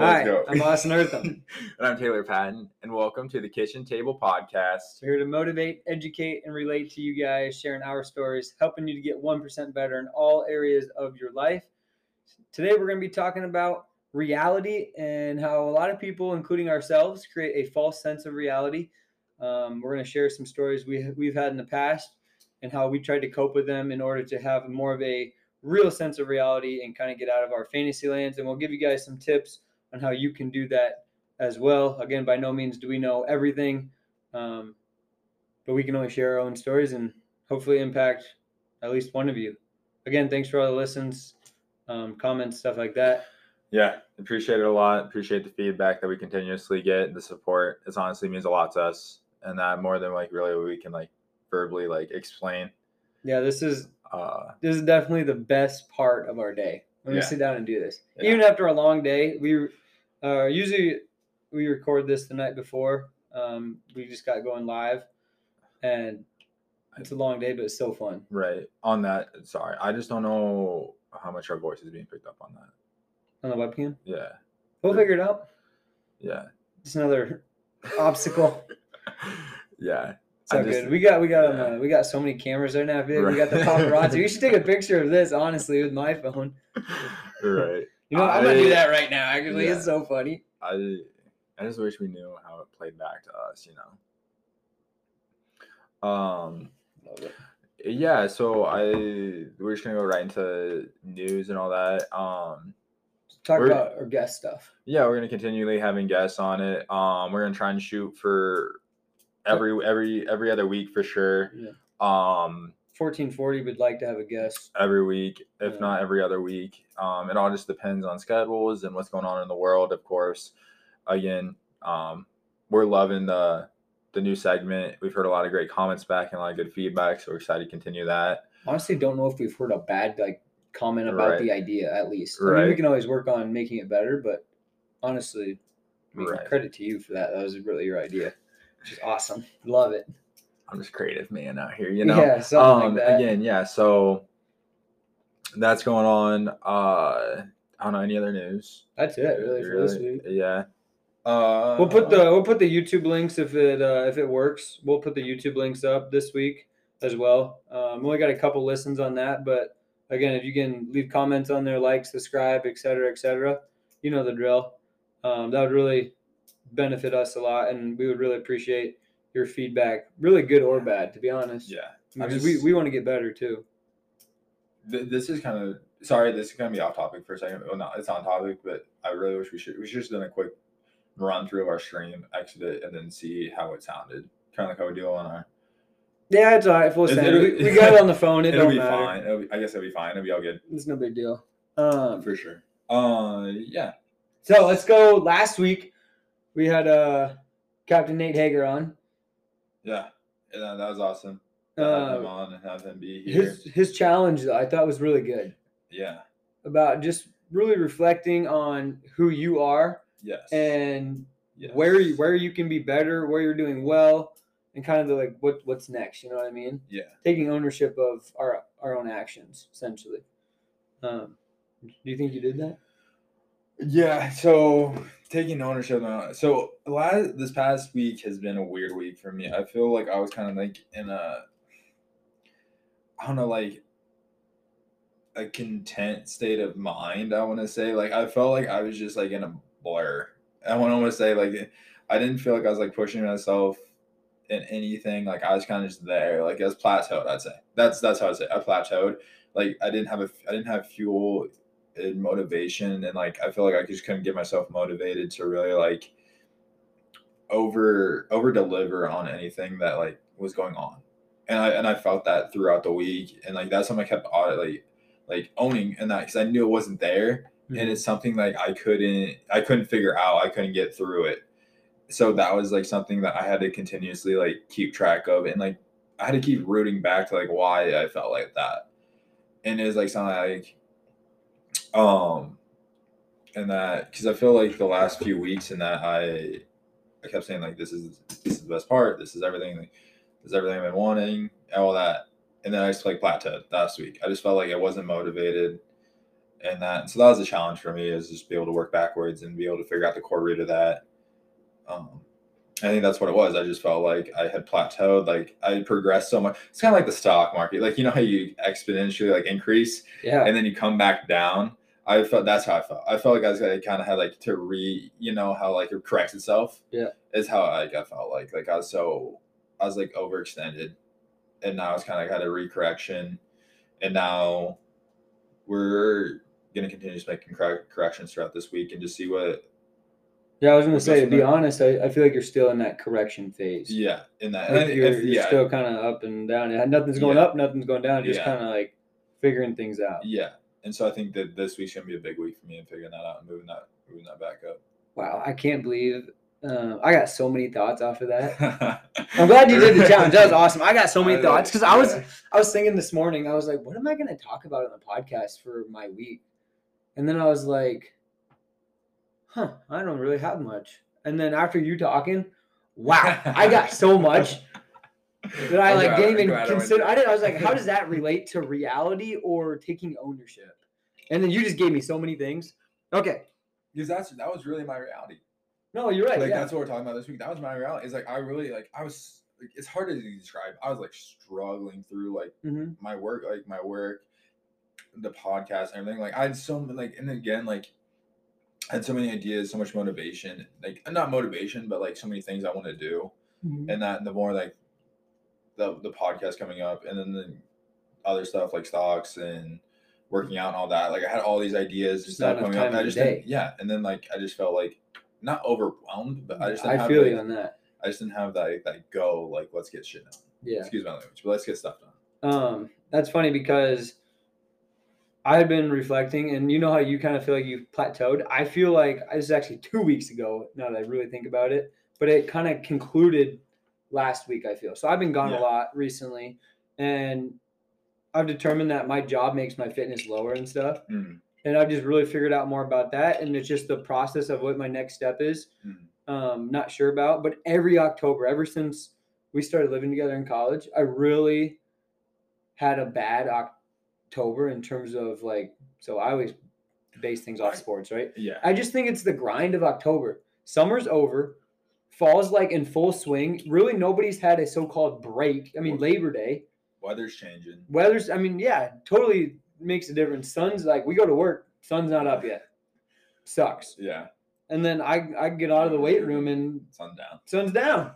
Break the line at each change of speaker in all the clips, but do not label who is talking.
Hi. I'm Austin Errthum.
and I'm Tayler Patten, and welcome to the Kitchen Table Podcast.
We're here to motivate, educate, and relate to you guys, sharing our stories, helping you to get 1% better in all areas of your life. Today, we're going to be talking about reality and how a lot of people, including ourselves, create a false sense of reality. Um, we're going to share some stories we, we've had in the past and how we tried to cope with them in order to have more of a real sense of reality and kind of get out of our fantasy lands. And we'll give you guys some tips on how you can do that as well. Again, by no means do we know everything, um, but we can only share our own stories and hopefully impact at least one of you. Again, thanks for all the listens, um, comments, stuff like that.
Yeah, appreciate it a lot. Appreciate the feedback that we continuously get, the support. It honestly means a lot to us, and that more than like really we can like verbally like explain.
Yeah, this is
Uh,
this is definitely the best part of our day when we sit down and do this.
Yeah.
Even after a long day, we uh, usually we record this the night before. Um, we just got going live, and it's a long day, but it's so fun.
right on that. Sorry, I just don't know how much our voice is being picked up on that.
On the webcam,
Yeah,
we'll figure it out.
yeah,
Just another obstacle.
yeah.
It's
just-
good. We got we got
yeah.
uh, we got so many cameras right now. dude. We got the
Right.
paparazzi. We should take a picture of this honestly with my phone.
right.
You know, I'm gonna do that right now. Actually,
yeah.
it's so funny.
I I just wish we knew how it played back to us, you know. Um yeah, so I we're just gonna go right into news and all that. Um
Talk
We're-
about our guest stuff.
yeah, we're gonna continually having guests on it. Um we're gonna try and shoot for every every every other week for sure.
Yeah.
Um
1440 We'd like to have a guest.
every week, if
Yeah.
not every other week. Um, it all just depends on schedules and what's going on in the world, of course. Again, um, we're loving the the new segment. We've heard a lot of great comments back and a lot of good feedback, so we're excited to continue that.
Honestly, don't know if we've heard a bad like comment about
Right.
the idea. At least, I mean, we can always work on making it better. But honestly, I mean,
Right.
credit to you for that. That was really your idea, which is awesome. Love it.
I'm just creative man out here, you know.
Yeah, something
um,
like
again, yeah. So that's going on. Uh, I don't know any other news.
That's it, really, for this week.
Yeah. Uh,
We'll put the we'll put the YouTube links if it uh, if it works. We'll put the YouTube links up this week as well. Um, we only got a couple listens on that, but again, if you can leave comments on there, like, subscribe, etc., etc., you know the drill. Um, that would really benefit us a lot, and we would really appreciate your feedback, really good or bad, to be honest.
yeah.
I mean, we
just-
we want to get better too.
Th- this is kind of sorry. This is gonna be off topic for a second. Well, not it's on topic, but I really wish we should we should just done a quick run through of our stream, exit it, and then see how it sounded. Kind of like how we do on our.
Yeah, it's all right. Full send. We, we got it on the phone. It
It'll
don't
be
matter.
fine. It'll be, I guess it'll be fine. It'll be all good
It's no big deal. Um,
for sure. Uh, yeah.
So let's go. Last week we had uh, Captain Nate Hager on.
Yeah. Yeah, that was awesome. To have him
Uh,
on and have him be here.
his his challenge though, I thought was really good
yeah.
about just really reflecting on who you are
Yes.
and
yes.
where you, where you can be better, where you're doing well, and kind of the, like what what's next. You know what I mean?
Yeah.
Taking ownership of our our own actions, essentially. Um, do you think you did that?
Yeah, so taking ownership now. So last this past week has been a weird week for me. I feel like I was kind of like in a I don't know, like a content state of mind, I want to say. Like I felt like I was just like in a blur. I want to say like I didn't feel like I was like pushing myself in anything. Like I was kind of just there. Like I was plateaued, I'd say. That's that's how I'd say. I plateaued. Like I didn't have a I didn't have fuel and motivation and like I feel like I just couldn't get myself motivated to really like over over deliver on anything that like was going on. And I and I felt that throughout the week and like that's something I kept audit like like owning and that because I knew it wasn't there and mm-hmm. it's something like I couldn't I couldn't figure out I couldn't get through it. So that was like something that I had to continuously like keep track of and like I had to keep rooting back to like why I felt like that. And it was like something like um and that because I feel like the last few weeks and that I I kept saying like this is this is the best part this is everything like, this is everything I've been wanting and all that and then I just like plateaued last week I just felt like I wasn't motivated and that so that was a challenge for me is just be able to work backwards and be able to figure out the core root of that. Um, I think that's what it was. I just felt like I had plateaued. Like I progressed so much. It's kind of like the stock market. Like you know how you exponentially like increase
Yeah.
and then you come back down. I felt that's how I felt. I felt like I was I kind of had like to re, you know, how like it corrects itself.
Yeah.
is how I, I felt like. Like I was so I was like overextended, and now it's kind of like had a recorrection, and now we're gonna continue just making correct corrections throughout this week and just see what.
Yeah, I was gonna say, to be
there.
honest, I, I feel like you're still in that correction phase.
Yeah, in that.
Like
and
you're,
if-
you're
yeah,
still kind of up and down. Nothing's going
Yeah.
up, nothing's going down. Just
Yeah.
kind of like figuring things out.
yeah, and so I think that this week's gonna be a big week for me in figuring that out and moving that moving that back up.
Wow, I can't believe uh, I got so many thoughts off of that. I'm glad you did the challenge. That was awesome. I got so many thoughts because I was. I was thinking this morning. I was like, what am I going to talk about on the podcast for my week? And then I was like, huh, I don't really have much. And then after you talking, wow, I got so much that I like didn't even
glad I went
consider. I did. I was like, how does that relate to reality or taking ownership? And then you just gave me so many things. Okay,
because that's that was really my reality.
no, you're right.
like
yeah.
that's what we're talking about this week. That was my reality. It's like I really like I was. Like, it's hard to describe. I was like struggling through like
Mhm.
my work, like my work, the podcast, and everything. Like I had so like, and again, like I had so many ideas, so much motivation. Like not motivation, but like so many things I want to do.
Mhm.
And that the more like the the podcast coming up, and then the other stuff like stocks and working out and all that. Like I had all these ideas and
Just not
stuff coming up. and I just didn't- yeah, and then like I just felt like not overwhelmed, but I just didn't
I
have,
feel
like,
you on that.
I just didn't have that that go like let's get shit done.
Yeah.
Excuse my language, but let's get stuff done.
Um, that's funny because I've been reflecting, and you know how you kind of feel like you've plateaued. I feel like this is actually two weeks ago. Now that I really think about it, but it kind of concluded last week. I feel so. I've been gone
Yeah.
a lot recently, and I've determined that my job makes my fitness lower and stuff.
Mm.
And I've just really figured out more about that, and it's just the process of what my next step is.
Mhm.
Um, not sure about, but every October, ever since we started living together in college, I really had a bad October in terms of like. So I always base things off sports, right?
Yeah.
I just think it's the grind of October. Summer's over, fall's like in full swing. Really, nobody's had a so-called break. I mean, Labor Day,
Weather's changing.
weather's. I mean, yeah, totally makes a difference. Sun's like we go to work, sun's not up yet. Sucks.
Yeah.
And then I I get out of the weight room and
sun's down.
sun's down.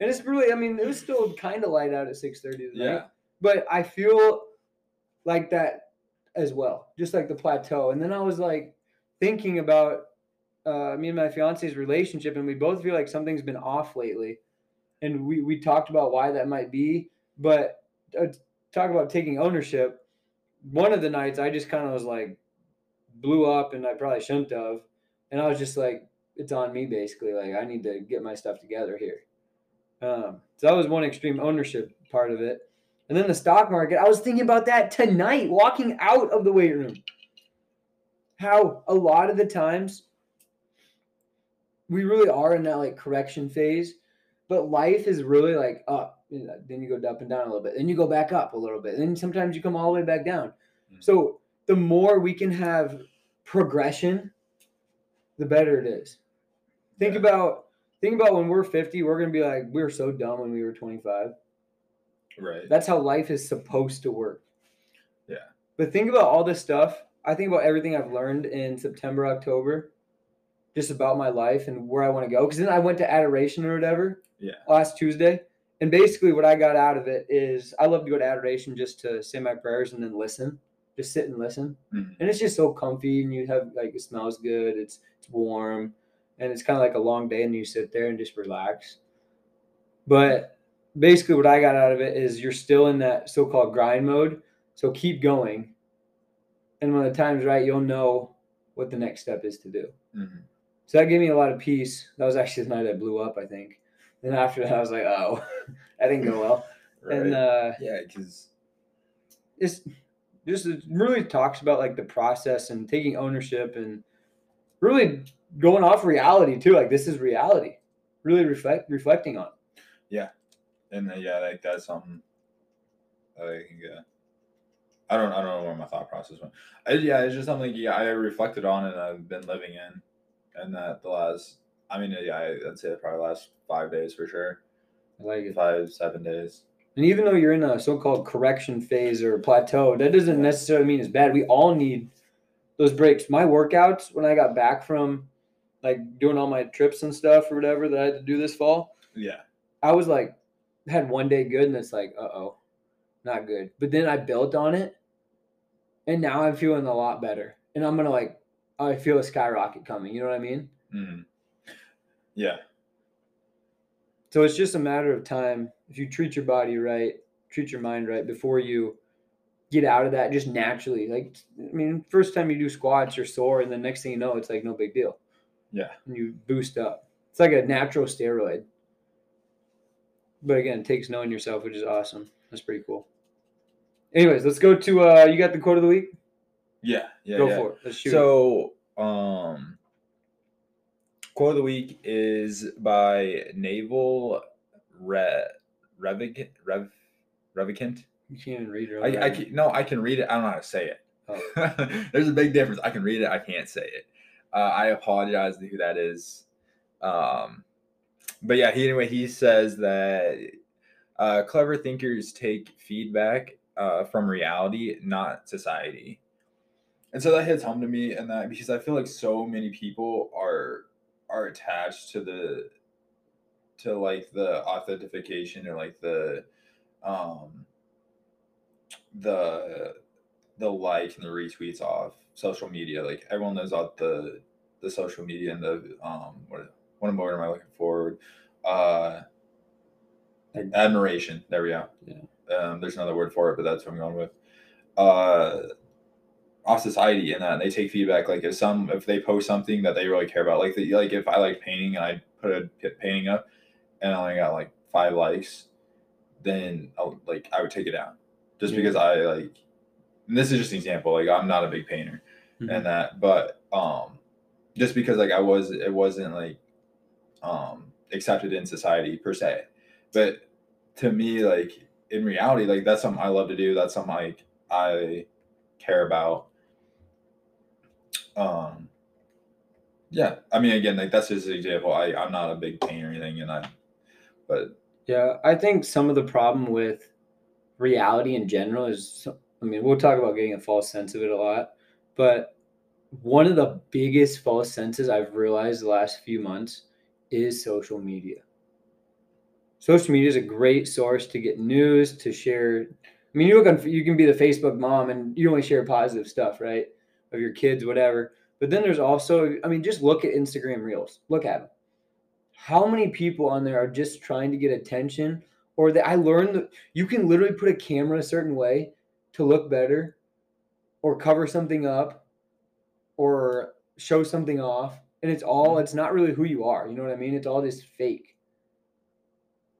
And it's really, I mean, it was still kind of light out at 6:30 tonight.
Yeah.
But I feel like that as well, just like the plateau. And then I was like thinking about uh, me and my fiance's relationship, and we both feel like something's been off lately. And we we talked about why that might be, but uh, talk about taking ownership. One of the nights, I just kind of was like blew up, and I probably shouldn't have. And I was just like, it's on me basically. Like I need to get my stuff together here. Um, so that was one extreme ownership part of it. And then the stock market, I was thinking about that tonight, walking out of the weight room. How a lot of the times we really are in that like correction phase, but life is really like up. Then you go up and down a little bit. Then you go back up a little bit. Then sometimes you come all the way back down.
Mhm.
So the more we can have progression, the better it is. Think
Yeah.
about think about when we're 50, we're gonna be like, we were so dumb when we were 25.
Right.
That's how life is supposed to work.
Yeah.
But think about all this stuff. I think about everything I've learned in September, October, just about my life and where I want to go. Because then I went to adoration or whatever
Yeah.
last Tuesday. And basically, what I got out of it is I love to go to adoration just to say my prayers and then listen, just sit and listen.
Mhm.
And it's just so comfy, and you have like it smells good. It's it's warm, and it's kind of like a long day, and you sit there and just relax. But basically, what I got out of it is you're still in that so-called grind mode. So keep going, and when the time's right, you'll know what the next step is to do.
Mhm.
So that gave me a lot of peace. That was actually the night I blew up, I think. And after that, I was like, oh, that didn't go well.
Right.
And uh,
yeah, because
it's just it really talks about like the process and taking ownership and really going off reality too. Like this is reality. Really reflect reflecting on. Yeah.
And then, yeah, like that's something think uh, I don't I don't know where my thought process went. I, yeah, it's just something yeah, I reflected on and I've been living in, and that the last I mean yeah I- I'd say probably last five days for sure,
I like it.
five seven days.
And even though you're in a so-called correction phase or plateau, that doesn't necessarily mean it's bad. We all need those breaks. My workouts when I got back from like doing all my trips and stuff or whatever that I had to do this fall,
Yeah,
I was like had one day good and it's like, uh-oh, not good. But then I built on it and now I'm feeling a lot better. And I'm going to like I feel a skyrocket coming, you know what I mean?
hmm yeah,
So it's just a matter of time. If you treat your body right, treat your mind right before you get out of that just naturally. Like, I mean, first time you do squats, you're sore, and the next thing you know, it's like no big deal.
Yeah.
And you boost up. It's like a natural steroid. But again, it takes knowing yourself, which is awesome. That's pretty cool. Anyways, let's go to uh you got the quote of the week?
Yeah, yeah.
go
yeah.
for it. Let's shoot.
So, um, quote of the week is by Naval Re Revicant Rev Revicant.
you can't read it.
I, I can, no, I can read it. I don't know how to say it.
Oh.
There's a big difference. I can read it. I can't say it. Uh, I apologize to who that is. Um, but yeah, he anyway he says that uh, clever thinkers take feedback uh, from reality, not society. And so that hits home to me, and that because I feel like so many people are are attached to the to like the authentication or like the um the the like and the retweets off social media. Like everyone knows about the the social media and the um what what word am I looking for? Uh admiration. There we go.
Yeah.
Um there's another word for it, but that's what I'm going with. Uh off society and that they take feedback like if some if they post something that they really care about like the, like if I like painting and I put a painting up and I only got like five likes then I'll, like I would take it down. Just because I like and this is just an example like I'm not a big painter
Mhm.
and that but um just because like I was it wasn't like um accepted in society per se. But to me like in reality like that's something I love to do. That's something like I care about um yeah I mean again like that's just an example I I'm not a big pain or anything and I but
Yeah, I think some of the problem with reality in general is, I mean, we'll talk about getting a false sense of it a lot, but one of the biggest false senses I've realized the last few months is social media. Social media is a great source to get news, to share. I mean, you look on, you can be the Facebook mom and you only share positive stuff, right? Of your kids, whatever. But then there's also, I mean, just look at Instagram Reels. Look at them how many people on there are just trying to get attention or that I learned that you can literally put a camera a certain way to look better or cover something up or show something off and it's all it's not really who you are you know what I mean it's all just fake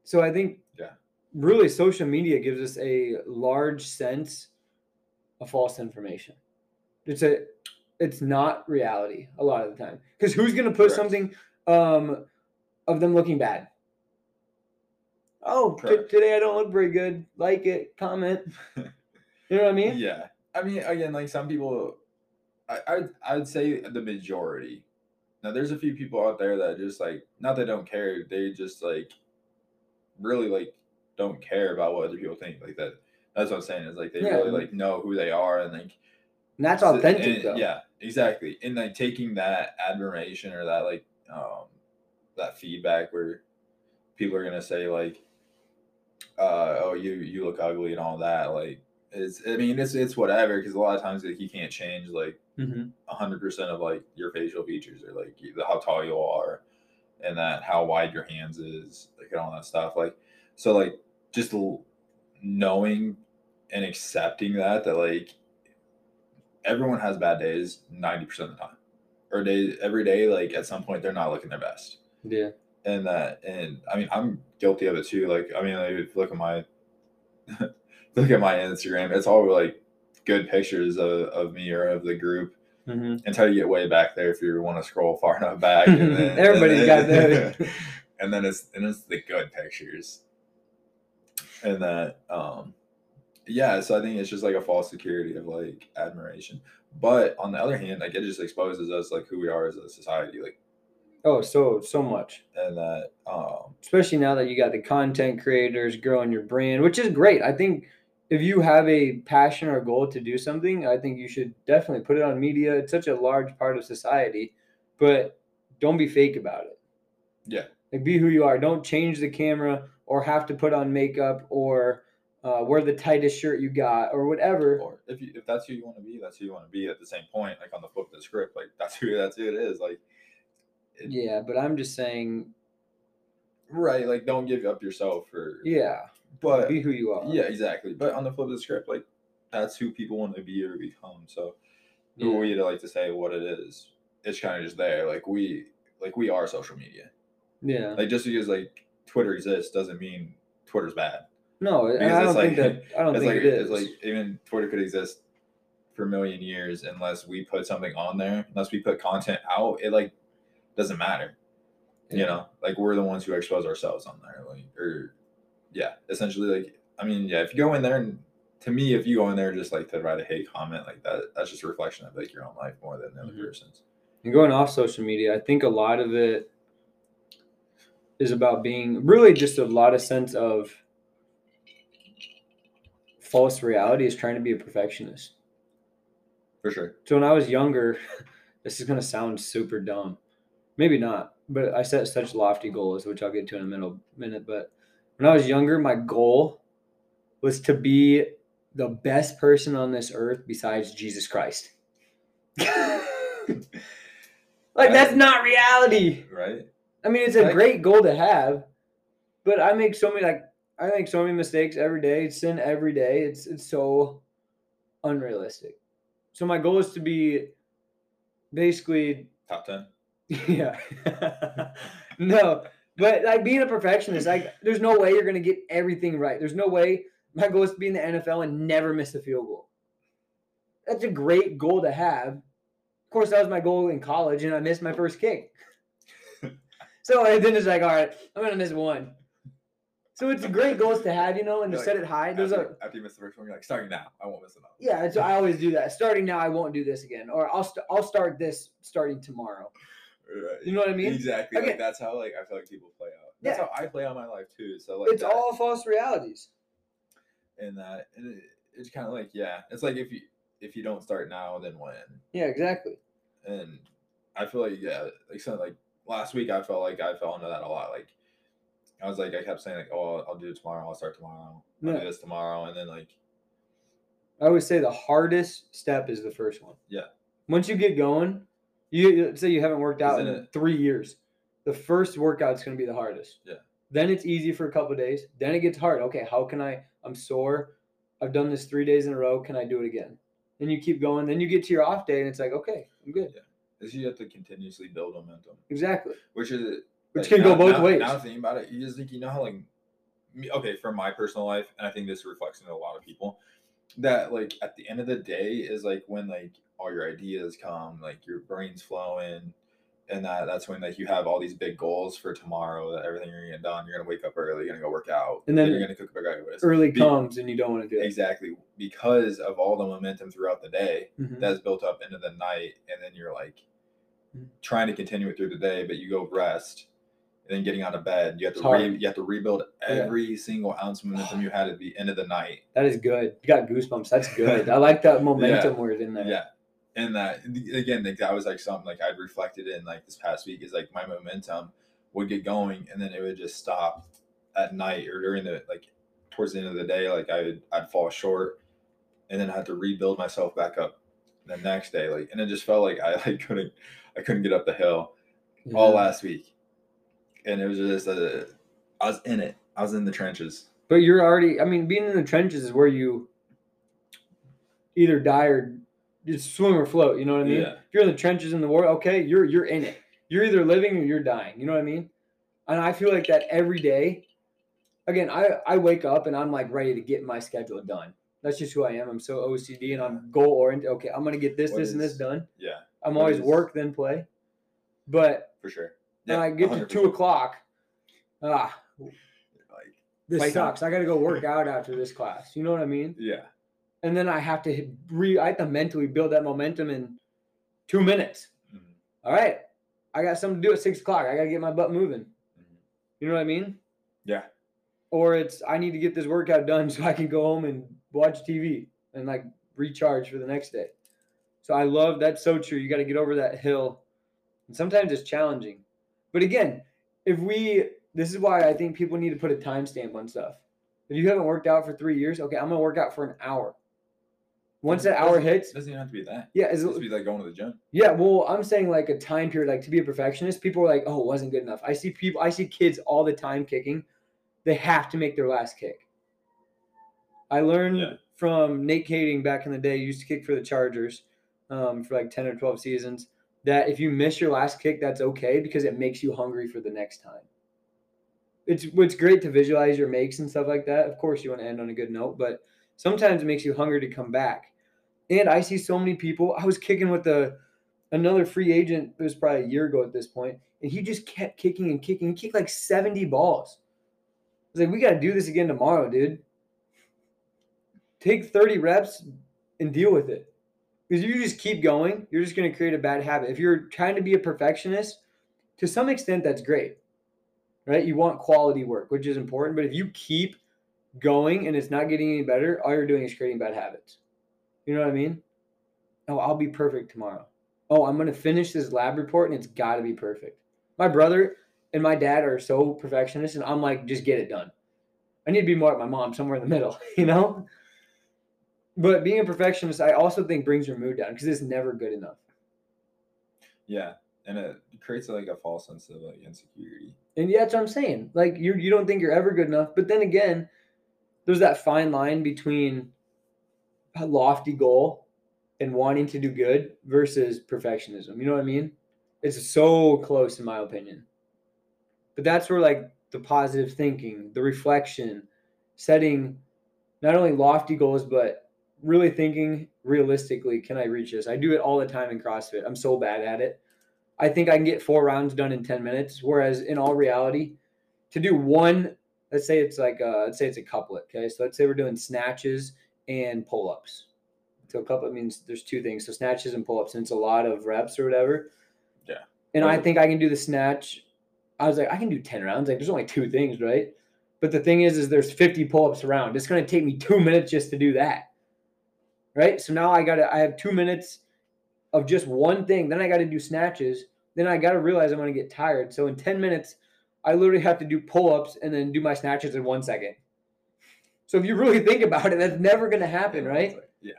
so I think
Yeah.
really social media gives us a large sense of false information it's a it's not reality a lot of the time because who's going to put
Correct.
something um of them looking bad. Oh, t- today I don't look very good. Like it, comment. You know what I mean?
Yeah, I mean, again, like some people, I I'd, I'd say the majority. Now, there's a few people out there that just like not they don't care, they just like really like don't care about what other people think. Like that. That's what I'm saying. Is like they
Yeah.
really like know who they are and like
And that's authentic
and-
though.
Yeah, exactly. And like taking that admiration or that like um that feedback where people are gonna say like, uh, oh you you look ugly and all that. Like it's I mean it's it's whatever because a lot of times like you can't change like
Mhm.
hundred percent of like your facial features or like how tall you are and that how wide your hands is like and all that stuff like so like just l- knowing and accepting that that like everyone has bad days 90% of the time. Or day every day like at some point they're not looking their best.
Yeah.
and that and i mean i'm guilty of it too like i mean like, if you look at my look at my instagram it's all like good pictures of, of me or of the group.
Hmm
until you get way back there if you want to scroll far enough back and then,
Everybody's
and
got
then-
that.
and then it's and it's the good pictures. And that um yeah, so I think it's just like a false security of like admiration. But on the other hand, like it just exposes us like who we are as a society, like
Oh, so so much.
and that um
especially now that you got the content creators growing your brand, which is great. I think if you have a passion or goal to do something, I think you should definitely put it on media. It's such a large part of society, but don't be fake about it.
Yeah.
Like be who you are. Don't change the camera or have to put on makeup or uh, wear the tightest shirt you got or whatever.
or if you if that's who you want to be, that's who you want to be at the same point, like on the flip of the script, like that's who that's who it is. Like it-
Yeah, but I'm just saying,
right, like don't give up yourself for
yeah,
but
be who you are.
yeah, exactly. But on the flip of the script, like that's who people want to be or become. So who
Yeah.
are we to like to say what it is? It's kind of just there. Like we like we are social media.
Yeah.
Like just because like Twitter exists doesn't mean Twitter's bad.
No,
Because
I don't think
like-
that. I don't
It's
think
like
it is.
it's like even Twitter could exist for a million years unless we put something on there, unless we put content out, it like doesn't matter. You know, like we're the ones who expose ourselves on there. Like or yeah, essentially like I mean, yeah, if you go in there and to me, if you go in there just like to write a hate comment like that, that's just a reflection of like your own life more than the other
Mhm.
person's.
And going off social media, I think a lot of it is about being really just a lot of sense of false reality is trying to be a perfectionist.
For sure.
So when I was younger, this is gonna sound super dumb. Maybe not, but I set such lofty goals, which I'll get to in a minute minute. But when I was younger, my goal was to be the best person on this earth besides Jesus Christ. like that's not reality.
Right?
I mean, it's a great goal to have, but I make so many like I make so many mistakes every day. It's sin every day. It's it's so unrealistic. So my goal is to be basically
Top ten.
yeah. no, but like being a perfectionist, like there's no way you're gonna get everything right. There's no way my goal is to be in the NFL and never miss a field goal. That's a great goal to have. Of course, that was my goal in college, and I missed my first kick. so then it's like, all right, I'm gonna miss one. So it's a great goals to have, you know, and to
You're
set it high. There's a
after, after you miss the first one, you're like, starting now, I won't miss another.
yeah, so I always do that. Starting now, I won't do this again, or I'll st- I'll start this starting tomorrow.
Right.
You know what I mean?
Exactly.
Okay.
Like that's how like I feel like people play out. That's
Yeah.
how I play out my life too. So like
It's
that-
all false realities.
and that and it, it's kind of like yeah, it's like if you if you don't start now, then when?
Yeah, exactly.
And I feel like yeah, like so like last week I felt like I fell into that a lot. Like I was like I kept saying like oh I'll, I'll do it tomorrow, I'll start tomorrow, I'll
Yeah.
do this tomorrow, and then like
I always say the hardest step is the first one.
Yeah.
Once you get going, you let's say you haven't worked out in
Isn't
three years. The first workout's going to be the hardest.
Yeah.
Then it's easy for a couple of days. Then it gets hard. Okay, how can I? I'm sore. I've done this three days in a row. Can I do it again? Then you keep going. Then you get to your off day, and it's like, okay, I'm good. Yeah.
Is you have to continuously build momentum,
Exactly.
which is
Which can go both
now-
ways.
Now thinking about it, you just think you know how like me, okay from my personal life, and I think this reflects in a lot of people that like at the end of the day is like when like all your ideas come, like your brain's flowing, and that that's when like you have all these big goals for tomorrow that everything you're gonna get done. You're gonna wake up early, you're gonna go work out,
And then
you're gonna cook a breakfast.
Early
Be-
comes, and you don't want to do it.
Exactly because of all the momentum throughout the day
Mhm.
that's built up into the night, and then you're like
Mhm.
trying to continue it through the day, but you go rest, and then getting out of bed, you have to re- you have to rebuild
Yeah.
every single ounce of momentum you had at the end of the night.
That is good. You got goosebumps. That's good. I like that momentum word in there.
Yeah, and that again, like that was like something like I'd reflected in like this past week is like my momentum would get going, and then it would just stop at night or during the like towards the end of the day, like I would I'd fall short, and then I had to rebuild myself back up the next day, like, and it just felt like I like couldn't I couldn't get up the hill all last week, and it was just uh, I was in it, I was in the trenches.
But you're already. I mean, being in the trenches is where you either die or just swim or float. You know what I mean?
Yeah.
If you're in the trenches in the war, okay, you're you're in it. You're either living or you're dying. You know what I mean? And I feel like that every day. Again, I I wake up and I'm like ready to get my schedule done. That's just who I am. I'm so OCD and I'm goal oriented. Okay, I'm gonna get this,
What
this, and this done.
Yeah,
I'm always
is-
work then play. But
for sure.
When I get to two o'clock, ah, this sucks. I got to go work out after this class. You know what I mean?
Yeah.
And then I have to re I have to mentally build that momentum in two minutes.
Mhm.
All right, I got something to do at six o'clock. I got to get my butt moving.
Mhm.
You know what I mean?
Yeah.
Or it's I need to get this workout done so I can go home and watch TV and like recharge for the next day. So I love that's so true. You got to get over that hill. And sometimes it's challenging. But again, if we this is why I think people need to put a timestamp on stuff. If you haven't worked out for three years, okay, I'm gonna work out for an hour. Once that hour hits,
doesn't even have to be that.
yeah,
It
is
has to be like going to the gym.
yeah, well, I'm saying like a time period, like to be a perfectionist, people are like, oh, it wasn't good enough. I see people, I see kids all the time kicking. They have to make their last kick. I learned
Yeah.
from Nate Kaeding back in the day, he used to kick for the Chargers um, for like 10 or 12 seasons, that if you miss your last kick, that's okay because it makes you hungry for the next time. It's, what's great to visualize your makes and stuff like that. Of course, you want to end on a good note, but sometimes it makes you hungry to come back. And I see so many people. I was kicking with a another free agent. It was probably a year ago at this point, and he just kept kicking and kicking. He kicked like seventy balls. I was like, "We got to do this again tomorrow, dude. Take thirty reps and deal with it." Because if you just keep going, you're just going to create a bad habit. If you're trying to be a perfectionist, to some extent, that's great, right? You want quality work, which is important. But if you keep going and it's not getting any better, all you're doing is creating bad habits. You know what I mean? Oh, I'll be perfect tomorrow. Oh, I'm going to finish this lab report and it's got to be perfect. My brother and my dad are so perfectionist, and I'm like, just get it done. I need to be more like my mom, somewhere in the middle, you know? But being a perfectionist, I also think brings your mood down because it's never good enough.
Yeah. And it creates like a false sense of like insecurity.
And yeah, that's what I'm saying. Like you you don't think you're ever good enough. But then again, there's that fine line between a lofty goal and wanting to do good versus perfectionism. You know what I mean? It's so close in my opinion. But that's where like the positive thinking, the reflection, setting not only lofty goals, but really thinking realistically, can I reach this? I do it all the time in CrossFit. I'm so bad at it. I think I can get four rounds done in 10 minutes. Whereas in all reality, to do one, let's say it's like uh let's say it's a couplet. Okay. So let's say we're doing snatches and pull-ups. So a couplet means there's two things. So snatches and pull-ups, and it's a lot of reps or whatever.
Yeah.
And I think I can do the snatch. I was like, I can do 10 rounds. Like there's only two things, right? But the thing is, is there's 50 pull-ups around. It's gonna take me two minutes just to do that. Right. So now I gotta I have two minutes of just one thing. Then I got to do snatches. Then I got to realize I'm going to get tired. So in 10 minutes, I literally have to do pull ups and then do my snatches in one second. So if you really think about it, that's never going to happen, right?
yeah.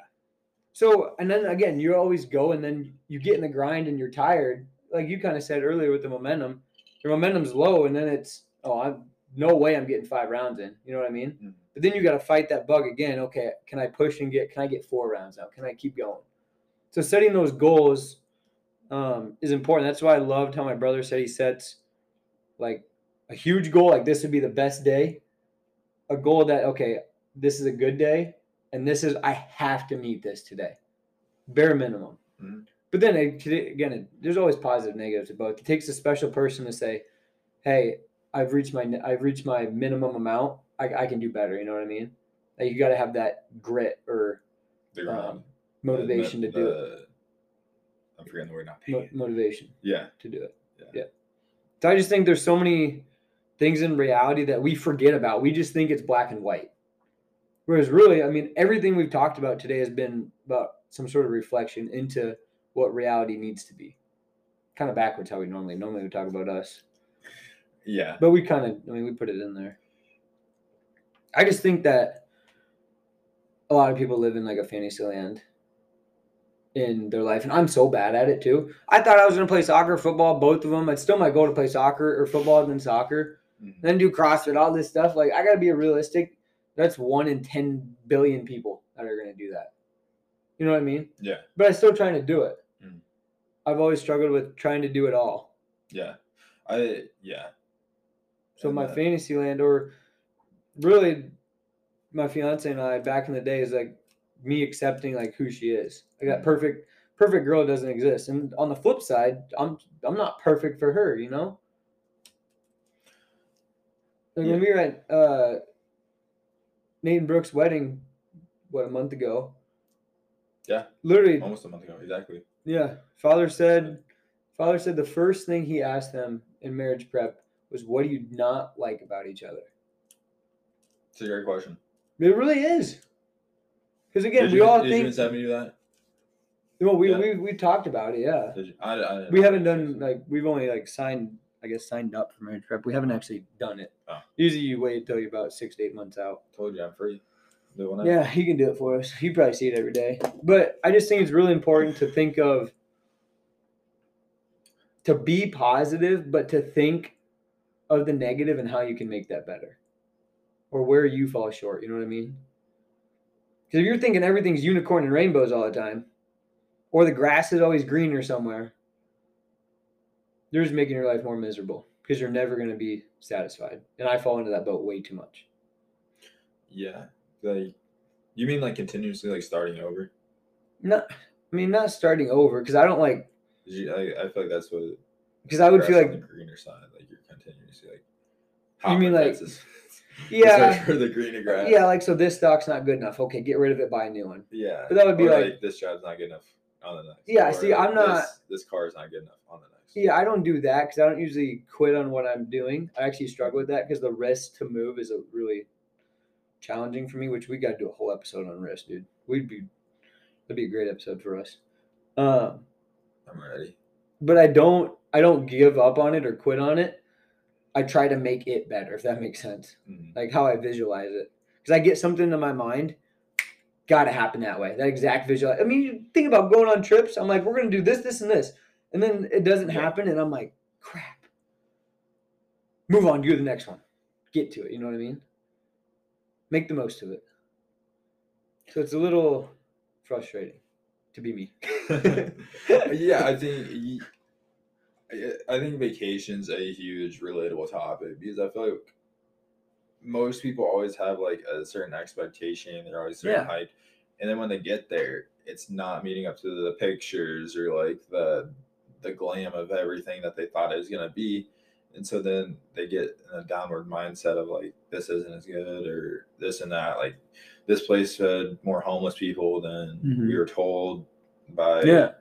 So, and then again, you always go and then you get in the grind and you're tired. Like you kind of said earlier with the momentum, your momentum's low and then it's, oh, I'm no way I'm getting five rounds in. You know what I mean?
Mhm.
But then you got to fight that bug again. Okay, can I push and get, can I get four rounds out? Can I keep going? So setting those goals um, is important. That's why I loved how my brother said he sets like a huge goal, like this would be the best day. A goal that okay, this is a good day, and this is I have to meet this today, bare minimum.
Mhm.
But then again, there's always positive, negatives to both. It takes a special person to say, "Hey, I've reached my I've reached my minimum amount. I, I can do better." You know what I mean? Like you got to have that grit or
The
um, motivation
The-
to do it.
I'm forgetting the word Not
Mo- motivation
Yeah.
to do it.
Yeah.
Yeah. So I just think there's so many things in reality that we forget about. We just think it's black and white. Whereas really, I mean, everything we've talked about today has been about some sort of reflection into what reality needs to be. Kind of backwards how we normally normally we talk about us.
Yeah.
But we kind of I mean we put it in there. I just think that a lot of people live in like a fantasy land in their life and I'm so bad at it too. I thought I was going to play soccer, football, both of them. I'd still might go to play soccer or football than soccer.
Mhm.
Then do CrossFit, all this stuff. Like I got to be realistic. That's 1 in 10 billion people that are going to do that. You know what I mean?
Yeah.
But I'm still trying to do it.
Mhm.
I've always struggled with trying to do it all.
Yeah. I yeah.
So
And,
my
uh,
fantasy land, or really, my fiance and I back in the day is like me accepting like who she is. Like that
Mhm.
perfect, perfect girl doesn't exist. And on the flip side, I'm I'm not perfect for her. You know. Like when we were at uh, Nate and Brooks' wedding, what a month ago.
Yeah.
Literally,
Almost a month ago, exactly.
yeah. Father said, father said the first thing he asked them in marriage prep was, "What do you not like about each other?"
It's a great question.
It really is. Because again,
did
we
you,
all
did
think.
you Stephanie do that?
well, we,
Yeah.
we we talked about it. Yeah.
Did you? I, I,
We haven't done like we've only like signed. I guess signed up for marriage prep. We haven't actually done it.
Oh.
Usually, you wait until you're about six to eight months out.
Told you I'm free.
Yeah, he can do it for us. You probably see it every day. But I just think it's really important to think of to be positive, but to think of the negative and how you can make that better. Or where you fall short, you know what I mean? Because if you're thinking everything's unicorn and rainbows all the time, or the grass is always greener somewhere, you're just making your life more miserable because you're never going to be satisfied. And I fall into that boat way too much.
Yeah. Like, you mean like continuously like starting over?
No, I mean, not starting over because I don't like.
You, I, I feel like that's what.
because I would feel like
the greener side, like you're continuously like.
You mean, like-
fences
yeah,
for the greener grass.
yeah, like so this stock's not good enough. Okay, get rid of it, buy a new one.
Yeah.
But that would be
Or,
like-
this job's not good enough on the next.
Yeah,
Or,
see, I'm
this-
not-
This, car is not good enough on the next.
Yeah, I don't do that because I don't usually quit on what I'm doing. I actually struggle with that because the risk to move is a really challenging for me. Which we got to do a whole episode on risk, dude. We'd be that'd be a great episode for us. Um,
I'm ready.
but I don't I don't give up on it or quit on it. I try to make it better, if that makes sense.
Mhm.
Like how I visualize it, because I get something in my mind, got to happen that way. That exact visual. I mean, you think about going on trips. I'm like, we're gonna do this, this, and this, and then it doesn't happen, and I'm like, crap. Move on. Do the next one. Get to it. You know what I mean? Make the most of it. So it's a little frustrating to be me.
yeah, I think I- think vacation's a huge relatable topic because I feel like most people always have like a certain expectation, they're always certain
Yeah.
height, and then when they get there, it's not meeting up to the pictures or like the the glam of everything that they thought it was gonna be, and so then they get in a downward mindset of like this isn't as good or this and that. Like this place had more homeless people than
Mhm.
we were told by
yeah.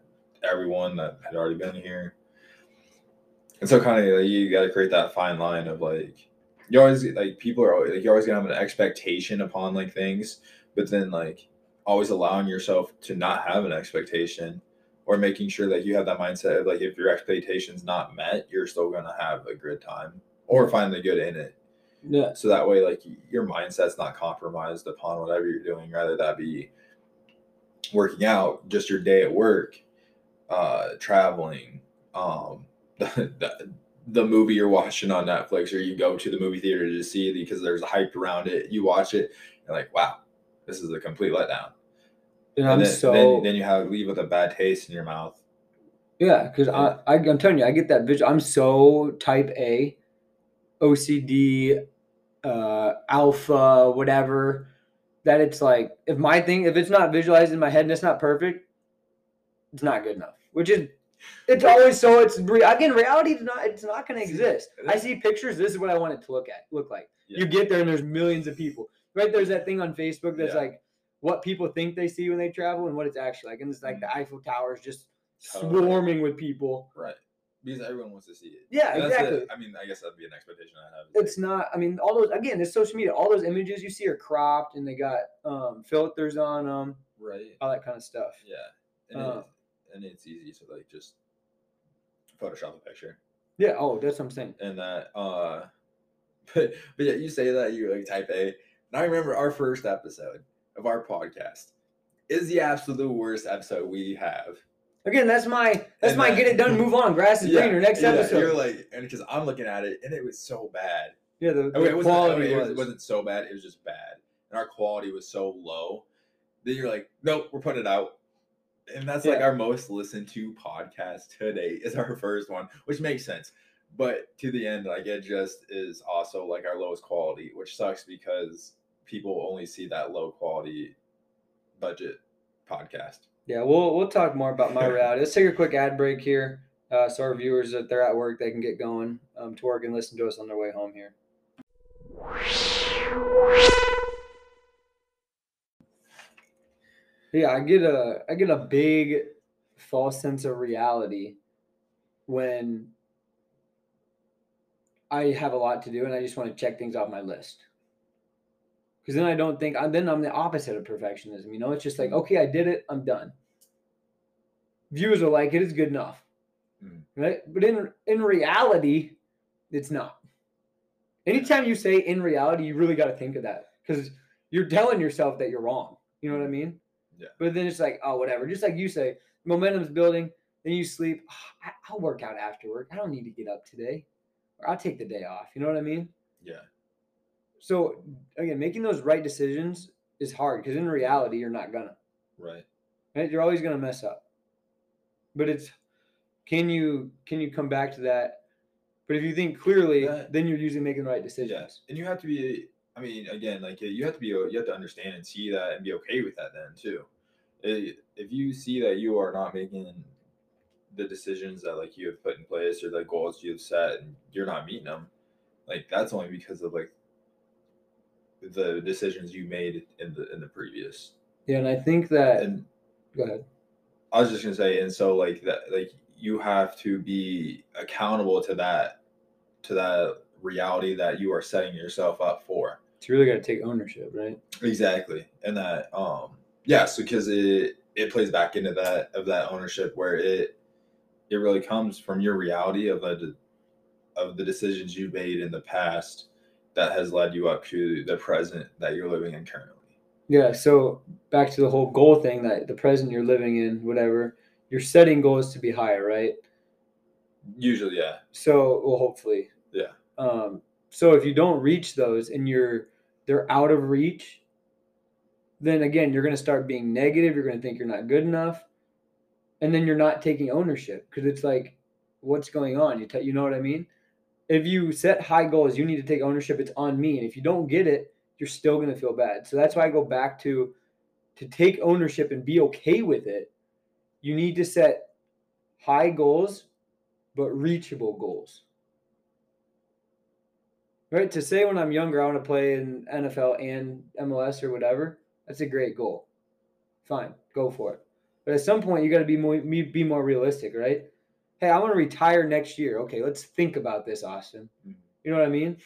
everyone that had already been here. And so kind of like, you got to create that fine line of like you always like people are always, like you're always gonna have an expectation upon like things, but then like always allowing yourself to not have an expectation or making sure that you have that mindset of like if your expectations not met, you're still gonna have a good time or find the good in it.
Yeah.
So that way, like your mindset's not compromised upon whatever you're doing, rather that be working out, just your day at work, uh, traveling, um, the, the, movie you're watching on Netflix, or you go to the movie theater to see it because there's a hype around it. You watch it, you're like, wow, this is a complete letdown.
And,
And,
I'm
then,
so
then, then you have leave with a bad taste in your mouth.
Yeah, because I, I I'm telling you, I get that visual. I'm so type A, OCD, uh, alpha, whatever. That it's like if my thing, if it's not visualized in my head and it's not perfect, it's not good enough. Which is, it's always so. It's again, reality is not. It's not going to exist. I see pictures. This is what I want it to look at. Look like.
Yeah.
You get there and there's millions of people. Right there's that thing on Facebook that's
Yeah.
like what people think they see when they travel and what it's actually like, and it's like the
Mm.
Eiffel Tower is just
Totally.
swarming with people.
Right. Because everyone wants to see it.
Yeah,
And that's the-
exactly.
I mean, I guess that'd be an expectation I have.
It's not. I mean, all those again, it's social media. All those images you see are cropped, and they got um, filters on them,
right.
all that kind of stuff.
Yeah, and, it, and it's easy to like just Photoshop a picture,
Yeah. Oh, that's what I'm saying.
and that. uh But but yeah, you say that you're like type A, and I remember our first episode of our podcast is the absolute worst episode we have.
Again, that's my that's
And
my
that-
get it done, move on. Grass is greener. Next
yeah,
episode.
You're like, and because I'm looking at it, and it was so bad.
yeah, the, the
Okay, it wasn't,
quality
okay, it,
was.
was, wasn't so bad. It was just bad, and our quality was so low. Then you're like, nope, we're putting it out, and that's like our most listened to podcast today is our first one, which makes sense. But to the end, like it just is also like our lowest quality, which sucks because people only see that low quality budget podcast.
Yeah, we'll we'll talk more about my reality. Let's take a quick ad break here, uh, so our viewers, if they're at work, they can get going um, to work and listen to us on their way home here. Yeah, I get a I get a big false sense of reality when I have a lot to do and I just want to check things off my list. Because then I don't think I'm then I'm the opposite of perfectionism. You know, it's just like okay, I did it, I'm done. Viewers are like it is good enough,
Mhm.
right? But in in reality, it's not. Anytime you say in reality, you really got to think of that because you're telling yourself that you're wrong. You know what I mean?
Yeah.
But then it's like, oh, whatever. Just like you say, momentum's building. Then you sleep. "Ah, I- I'll work out after work. I don't need to get up today, or I'll take the day off. You know what I mean?
Yeah.
So again, making those right decisions is hard because in reality, you're not gonna.
Right.
Right? You're always gonna mess up. But it's can you can you come back to that? But if you think clearly,
That-
then you're usually making the right
Yeah.
decisions.
And you have to be. I mean, again, like you have to be. You have to understand and see that and be okay with that. Then too. If you see that you are not making the decisions that like you have put in place or the goals you have set and you're not meeting them, like that's only because of like the decisions you made in the in the previous.
Yeah, and I think that.
And
go ahead.
I was just gonna say, and so like that, like you have to be accountable to that, to that reality that you are setting yourself up for.
It's really got to take ownership, right?
Exactly, and that, um, yes, because it it plays back into that of that ownership where it it really comes from your reality of the of the decisions you made in the past that has led you up to the present that you're living in currently.
Yeah. So back to the whole goal thing that the present you're living in, whatever, you're setting goals to be higher, right?
Usually, yeah,
So, well, hopefully.
Yeah.
Um, so if you don't reach those and you're they're out of reach, then again you're going to start being negative. You're going to think you're not good enough, and then you're not taking ownership because it's like, what's going on? You t- you know what I mean? If you set high goals, you need to take ownership. It's on me, and if you don't get it, you're still going to feel bad. So that's why I go back to to take ownership and be okay with it. You need to set high goals, but reachable goals right? To say when I'm younger, I want to play in NFL and MLS or whatever, that's a great goal. Fine, go for it. But at some point, you got to be more be more realistic, right? Hey, I want to retire next year. Okay, let's think about this, Austin.
Mhm.
You know what I mean?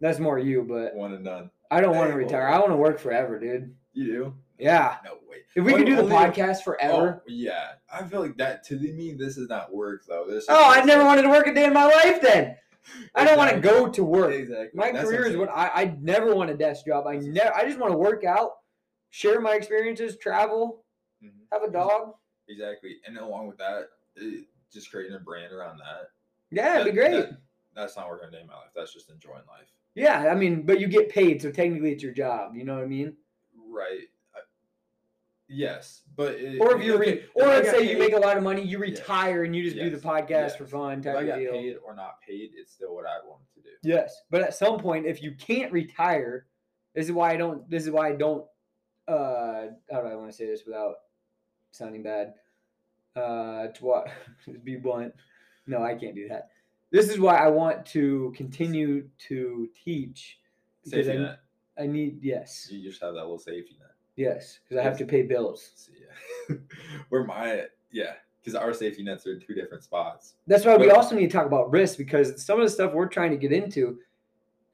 That's more you, but
one and done.
I don't want to retire.
well-
I want to work forever, dude.
You do?
Yeah.
No way.
If we
Well,
could do the podcast forever.
Oh, yeah, I feel like that to me. This is not work though. This. is
Oh, I never wanted to work a day in my life. Then I don't want to go to work.
Exactly.
My
That's
career is what. I, I never want a desk job. I never I just want to work out, share my experiences, travel,
Mhm.
have a dog.
Exactly, and along with that, it, just creating a brand around that.
Yeah, it'd be great.
that- that's not working a day in my life. That's just enjoying life.
yeah, I mean, but you get paid, so technically it's your job. You know what I mean?
Right. I- Yes, but it,
Or if you re-
if
or
I
let's say you make a lot of money, you
Yes.
retire and you just do the
Yes.
podcast for
Yes.
fun
if
type
I
of
got
deal.
paid or not paid, it's still what I want to do.
Yes, but at some point, if you can't retire, this is why I don't. This is why I don't. Uh, how do I want to say this without sounding bad? Uh, to what? be blunt. No, I can't do that. This is why I want to continue to teach because
Safety
I,
net.
I need yes,
You just have that little safety net.
Yes, because I have to pay bills.
See, yeah. Where my yeah, because our safety nets are in two different spots.
That's why we
But-
also need to talk about risk because some of the stuff we're trying to get into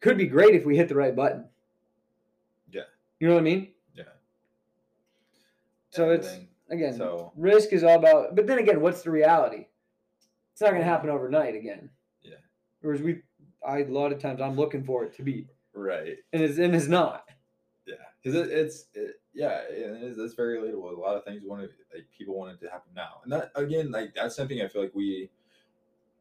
could be great if we hit the right button.
Yeah.
You know what I mean?
Yeah.
So it's again
So-
risk is all about but then again what's the reality it's not going to mm-hmm. happen overnight again
Yeah.
whereas we I, a lot of times i'm looking for it to be
right.
and it's and it's not
Yeah, because it, it's it, yeah, it is. It's very relatable. A lot of things want to like people wanted to happen now, and that again, like that's something I feel like we,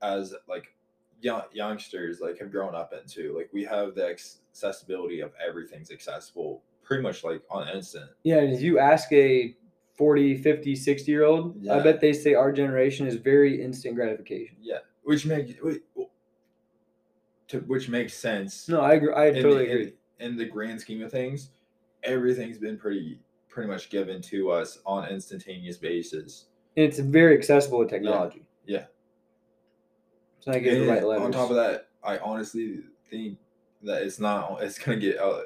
as like young youngsters, like have grown up into. Like we have the accessibility of everything's accessible, pretty much like on instant.
yeah and if you ask a 40 50 60 year old i bet they say our generation is very instant gratification
Yeah, which makes to which makes sense.
no i agree i
in
totally
the,
agree
In, in the grand scheme of things, everything's been pretty pretty much given to us on instantaneous basis.
and it's very accessible with technology
yeah.
it's not getting the right levels
on top of that, I honestly think that it's not. It's gonna get uh,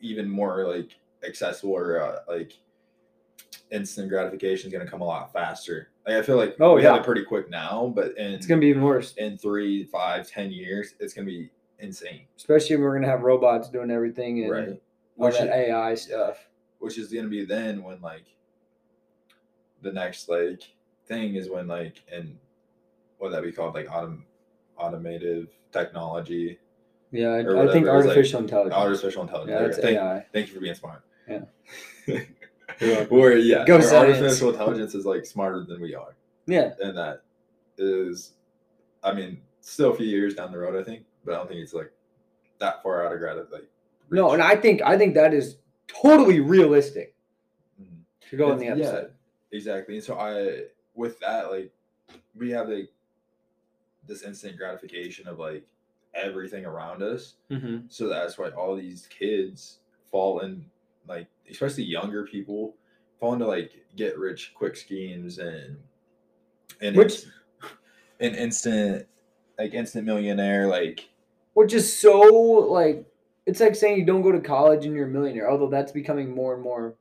even more like accessible or uh, like instant gratification is going to come a lot faster. Like I feel like
Oh,
we have
yeah.
it pretty quick now, but in
It's gonna be even worse,
in three, five, ten years, it's going to be insane,
especially when we're gonna have robots doing everything and
right? Which is,
AI stuff.
which is going to be then when like the next like thing is when like and what that be called like autom- automative technology,
Yeah, I,
Or
I think
it's like
artificial intelligence.
artificial intelligence.
yeah, that's
thank,
AI.
thank you for being smart.
Yeah.
Where yeah,
Go
where artificial intelligence is like smarter than we are.
Yeah,
and that is, I mean, still a few years down the road, I think, but I don't think it's like that far out of grad. Like,
no, and I think I think that is totally realistic
Mhm.
to go in the
It's- yeah, exactly. And so I, with that, like, we have like this instant gratification of like everything around us.
Mm-hmm.
So that's why all these kids fall in, like, especially younger people, fall into like get rich quick schemes and and
Which-
an instant like instant millionaire like
Which is so like it's like saying you don't go to college and you're a millionaire. Although that's becoming more and more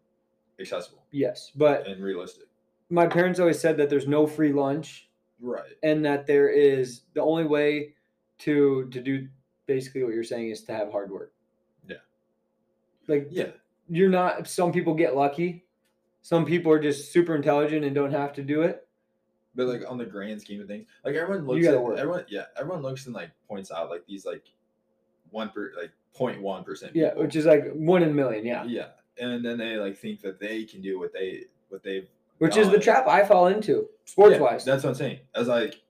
accessible
yes. But
and realistic.
my parents always said that there's no free lunch
Right.
and that there is the only way to to do basically what you're saying is to have hard work.
Yeah.
Like
Yeah.
you're not some people get lucky. Some people are just super intelligent and don't have to do it.
But like on the grand scheme of things, like everyone looks at
work.
everyone yeah, everyone looks and like points out like these like one per like 0.1 percent.
Yeah, which is like one in a million, yeah.
yeah. And then they like think that they can do what they what they've
Which is the trap I fall into, sports
Yeah,
wise.
That's what I'm saying. As like,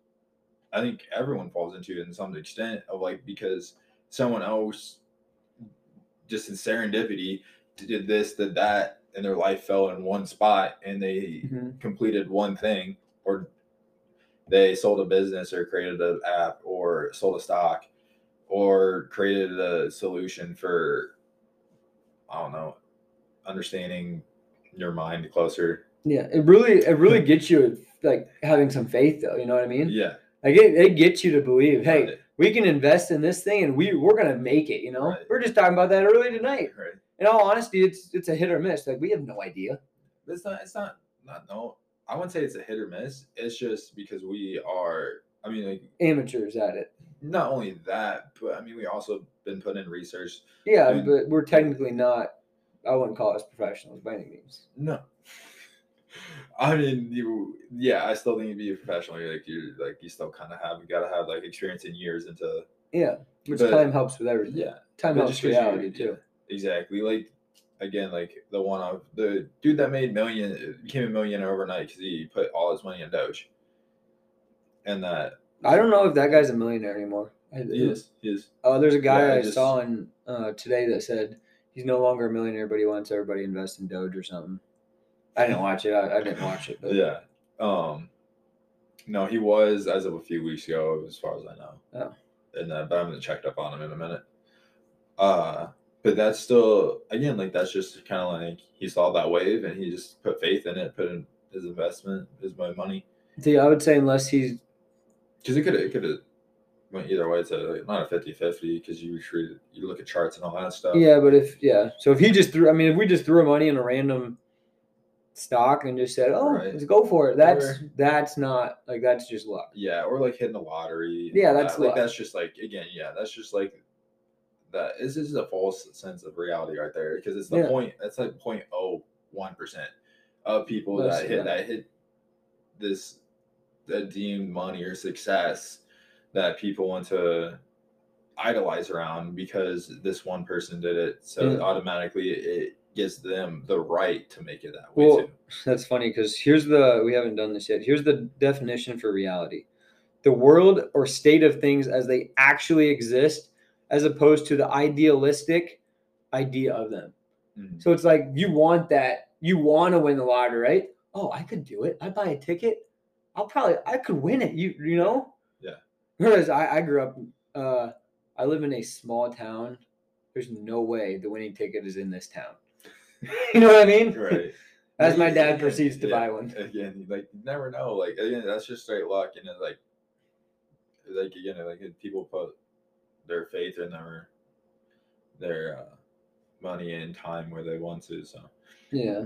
I think everyone falls into it in some extent of like because someone else just in serendipity did this, did that, and their life fell in one spot, and they
Mhm.
completed one thing, or they sold a business, or created an app, or sold a stock, or created a solution for, I don't know, understanding your mind closer.
Yeah, it really it really gets you like having some faith though, you know what I mean?
Yeah.
Like it, it gets you to believe, hey,
right,
we can invest in this thing and we we're gonna make it, you know?
Right.
We're just talking about that early tonight.
right.
In all honesty, it's it's a hit or miss. Like we have no idea.
It's not. It's not. Not no. I wouldn't say it's a hit or miss. It's just because we are. I mean, like
Amateurs at it.
Not only that, but I mean, we also been put in research.
Yeah,
And-
but we're technically not I wouldn't call us professionals by any means.
No. I mean, you. Yeah, I still think you'd be a professional. You're like you. Like you still kind of have. You gotta have like experience in years into.
Yeah. Which
But-
time helps with everything.
Yeah.
Time helps
'cause you-
reality
yeah,
too.
Exactly. Like again, like the one of the dude that made million became a millionaire overnight because he put all his money in Doge. And that
I don't know if that guy's a millionaire anymore.
He is. He is.
Oh, there's a guy
Yeah, I
I,
just-
saw in uh, today that said he's no longer a millionaire, but he wants everybody to invest in Doge or something. I didn't watch it. I, I didn't watch it. But
Yeah. Um. No, he was as of a few weeks ago, as far as I know.
Oh.
And uh, but I haven't checked up on him in a minute. Uh, but that's still again like that's just kind of like he saw that wave and he just put faith in it, put in his investment, his money.
See, I would say unless he's
Because it could it could have went either way. It's a, like, not a 50-50 because you treat you look at charts and all that stuff.
yeah, but if yeah, so if he just threw, I mean, if we just threw money in a random stock and just said, "Oh,
Right.
let's go for it," that's
Or-
that's not like that's just luck.
Yeah, or like hitting the lottery.
Yeah, that's
that. like that's just like again, yeah, that's just like that. Is this is a false sense of reality right there because it's the
Yeah.
point. That's like point oh one percent of people
Less
that hit
that.
that hit this that deemed money or success that people want to idolize around because this one person did it. So
Yeah.
automatically it gives them the right to make it that way
Well,
too.
That's funny because here's the we haven't done this yet. Here's the definition for reality: the world or state of things as they actually exist, as opposed to the idealistic idea of them.
Mhm.
So it's like you want that, you want to win the lottery, right? Oh, I could do it. I buy a ticket. I'll probably I could win it. You you know?
Yeah.
Whereas I, I grew up uh I live in a small town. There's no way the winning ticket is in this town. you know what I mean?
Right.
As my dad proceeds to
yeah,
buy one.
Again, like you never know. Like again, that's just straight luck, and it's like, like again, like people put their faith in their their uh, money and time where they want to. So,
Yeah.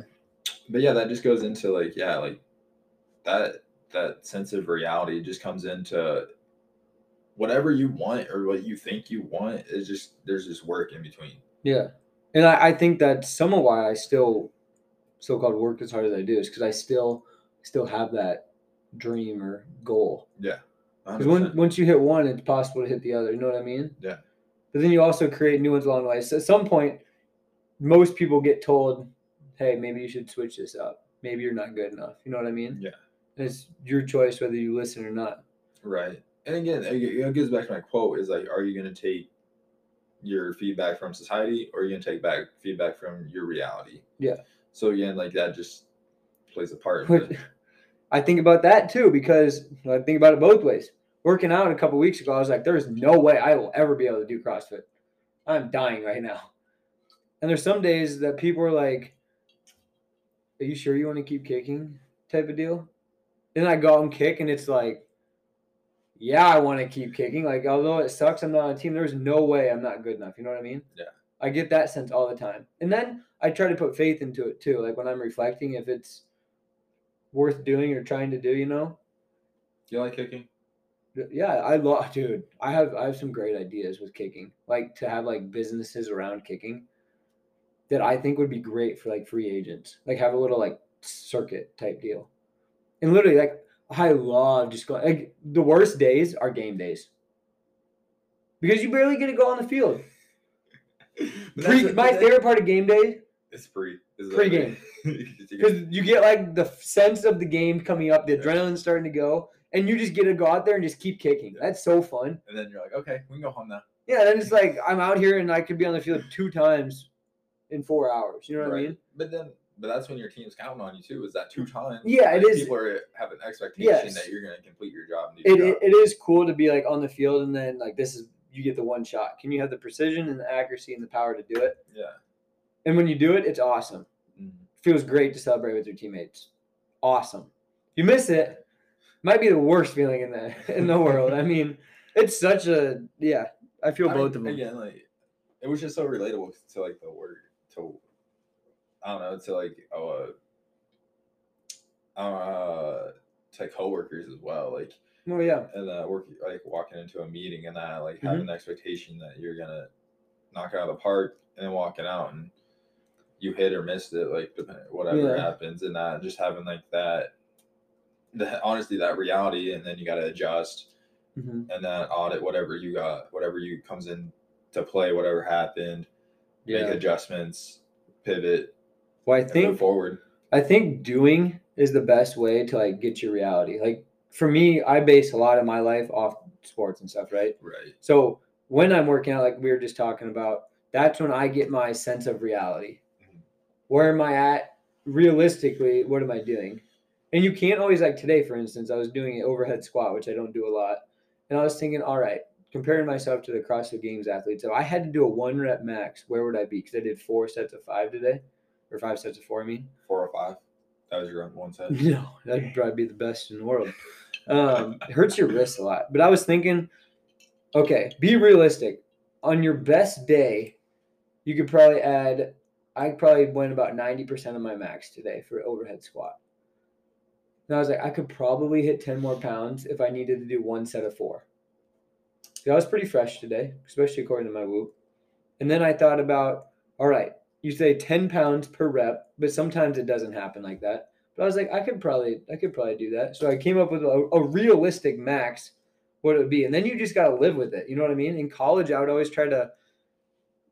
but yeah, that just goes into like yeah, like that that sense of reality just comes into whatever you want or what you think you want is just there's just work in between.
Yeah. And I, I think that some of why I still so called work as hard as I do is because I still still have that dream or goal.
Yeah.
Because once you hit one, it's possible to hit the other. You know what I mean?
Yeah.
But then you also create new ones along the way. So at some point, most people get told, "Hey, maybe you should switch this up. Maybe you're not good enough." You know what I mean?
Yeah.
It's your choice whether you listen or not.
Right. And again, it goes back to my quote: "Is like, are you going to take your feedback from society, or are you going to take back feedback from your reality?"
Yeah.
So again, like that just plays a part.
I think about that too because I think about it both ways. Working out a couple weeks ago, I was like, "There is no way I will ever be able to do CrossFit. I'm dying right now." And there's some days that people are like, "Are you sure you want to keep kicking?" Type of deal. Then I go out and kick, and it's like, "Yeah, I want to keep kicking." Like, although it sucks, I'm not on a team. There's no way I'm not good enough. You know what I mean?
Yeah.
I get that sense all the time, and then I try to put faith into it too. Like when I'm reflecting, if it's worth doing or trying to do, you know.
you like kicking?
Yeah, I love, dude. I have I have some great ideas with kicking. Like to have like businesses around kicking that I think would be great for like free agents. Like have a little like circuit type deal. And literally, like I love just going. Like the worst days are game days because you barely get to go on the field. Pre, my favorite part of game day
It's free. It's
Pre-game. because you get like the sense of the game coming up, the adrenaline's starting to go, and you just get to go out there and just keep kicking. That's so fun.
and then you're like, okay, we can go home now.
Yeah, then it's like I'm out here and I could be on the field two times in four hours. You know what I mean?
But then, but that's when your team's counting on you too. Is that two times?
Yeah, it is-
People are have an expectation
Yes.
that you're going to complete your job. And do
It,
your
it,
job.
it is cool to be like on the field and then like this is you get the one shot. Can you have the precision and the accuracy and the power to do it?
yeah.
And when you do it, it's awesome.
Mhm.
Feels great to celebrate with your teammates. Awesome. You miss it, might be the worst feeling in the in the world. I mean, it's such a yeah. I feel
I
both
mean,
of them.
Again, like it was just so relatable to like the word to I don't know to like uh, uh to coworkers as well. Like
Oh yeah.
and uh, work like walking into a meeting and that like
Mm-hmm.
having the expectation that you're gonna knock it out of the park and then walking out and you hit or missed it like whatever
Yeah.
happens and that just having like that the honestly that reality and then you got to adjust
Mhm.
and then audit whatever you got whatever you comes in to play whatever happened make adjustments pivot
Well, I think
forward
I think doing is the best way to like get your reality. Like for me, I base a lot of my life off sports and stuff, right?
right
So when I'm working out, like we were just talking about, that's when I get my sense of reality.
Mhm.
Where am I at realistically? What am I doing? And you can't always like today, for instance, I was doing an overhead squat, which I don't do a lot, and I was thinking, all right, comparing myself to the CrossFit Games athletes, so I had to do a one rep max. Where would I be? Because I did four sets of five today, or five sets of four. I mean,
four or five that was your one set
no, that'd probably be the best in the world. Um, it hurts your wrist a lot. But I was thinking, okay, be realistic. On your best day, you could probably add. I probably went about ninety percent of my max today for overhead squat. And I was like, I could probably hit ten more pounds if I needed to do one set of four. So I was pretty fresh today, especially according to my whoop. And then I thought about, all right, you say 10 pounds per rep, but sometimes it doesn't happen like that. But I was like, I could probably, I could probably do that. So I came up with a, a realistic max, what it would be, and then you just got to live with it. You know what I mean? In college, I would always try to.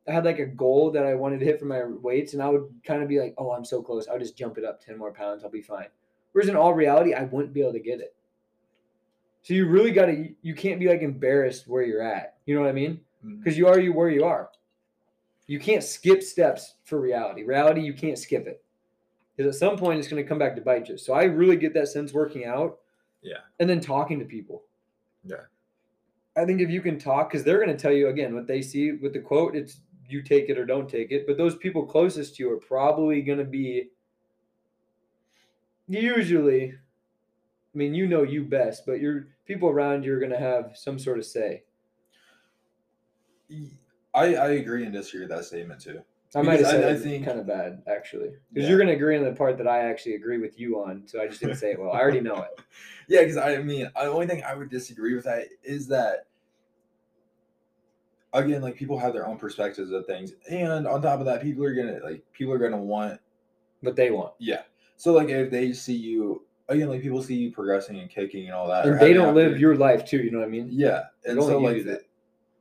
I had like a goal that I wanted to hit for my weights, and I would kind of be like, "Oh, I'm so close. I'll just jump it up ten more pounds. I'll be fine." Whereas in all reality, I wouldn't be able to get it. So you really got to. You can't be like embarrassed where you're at. You know what I mean?
Mm-hmm.
Because you are you where you are. You can't skip steps for reality. Reality, you can't skip it. Because at some point it's going to come back to bite you. So I really get that sense working out.
Yeah.
And then talking to people.
Yeah.
I think if you can talk, because they're going to tell you again what they see with the quote, it's you take it or don't take it. But those people closest to you are probably going to be usually, I mean, you know you best, but your people around you are going to have some sort of say.
I, I agree and disagree with that statement too.
I might have
Because I-
said
I
it
think-
kind of bad actually, because
Yeah.
you're gonna agree on the part that I actually agree with you on. So I just didn't say it well. I already know it.
Yeah, because I mean, the only thing I would disagree with that is that again, like people have their own perspectives of things, and on top of that, people are gonna like people are gonna want
What they want,
yeah. So like if they see you again, like people see you progressing and kicking and all that, or
and they
having
don't live
opportunity-
your life too. You know what I mean?
yeah, and
only
so
you
like
do
the-
that.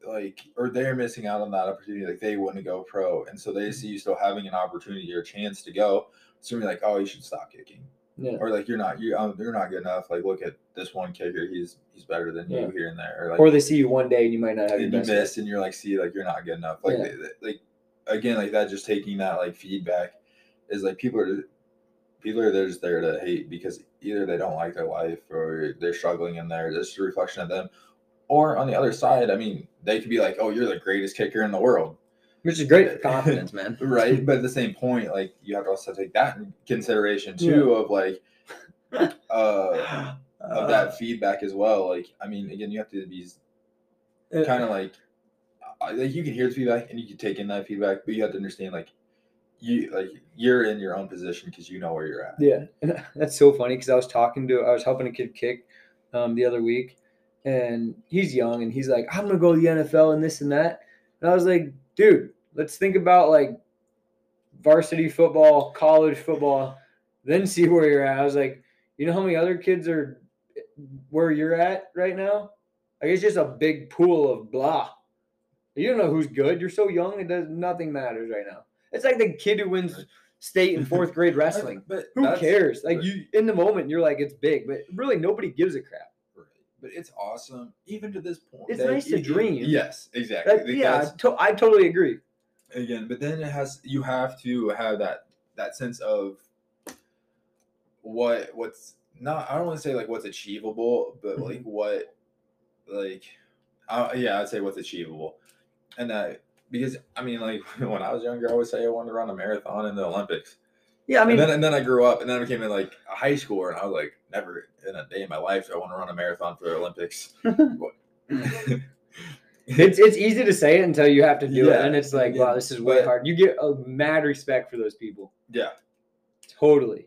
Like or they're missing out on that opportunity, like they want to go pro, and so
Mm-hmm.
they see you still having an opportunity or a chance to go. So you're like, oh, you should stop kicking
Yeah.
or like you're not you um, you're not good enough. Like look at this one kicker, he's he's better than
Yeah.
you here and there. Or like
Or they see you one day and you might not have
and you missed and you're like, see, like you're not good enough. Like
Yeah.
they- they- like again, like that just taking that like feedback is like people are people are there just there to hate because either they don't like their life or they're struggling in there. This is a reflection of them. Or on the other side, I mean, they could be like, Oh, you're the greatest kicker in the world.
Which is great for confidence, man.
Right. but at the same point, like you have to also take that in consideration too of like uh of that feedback as well. Like, I mean, again, you have to be
Uh,
kind of like, uh, like you can hear the feedback and you can take in that feedback, but you have to understand like you like you're in your own position because you know where you're at.
Yeah, and that's so funny because I was talking to, I was helping a kid kick um, the other week, and he's young, and he's like, "I'm gonna go to the NFL and this and that," and I was like, "Dude, let's think about like varsity football, college football, then see where you're at." I was like, "You know how many other kids are where you're at right now? Like it's just a big pool of blah. You don't know who's good. You're so young; it does nothing matters right now. It's like the kid who wins state in fourth grade wrestling."
but
Who cares? Like you in the moment, you're like it's big, but really nobody gives a crap.
But it's awesome, even to this point.
It's
that
nice to
it-
dream.
Yes, exactly.
That, yeah, I, to- I totally agree.
again but then it has you have to have that that sense of what what's not i don't want to say like what's achievable but like what like uh, yeah i'd say what's achievable and that because i mean like when i was younger i would say i wanted to run a marathon in the olympics
Yeah, I mean,
and then and then i grew up and then i became in like a high schooler and i was like never in a day in my life do i want to run a marathon for the olympics
it's it's easy to say it until you have to do it, and it's like,
again,
wow, this is way
but-
hard. You get a mad respect for those people.
yeah
Totally.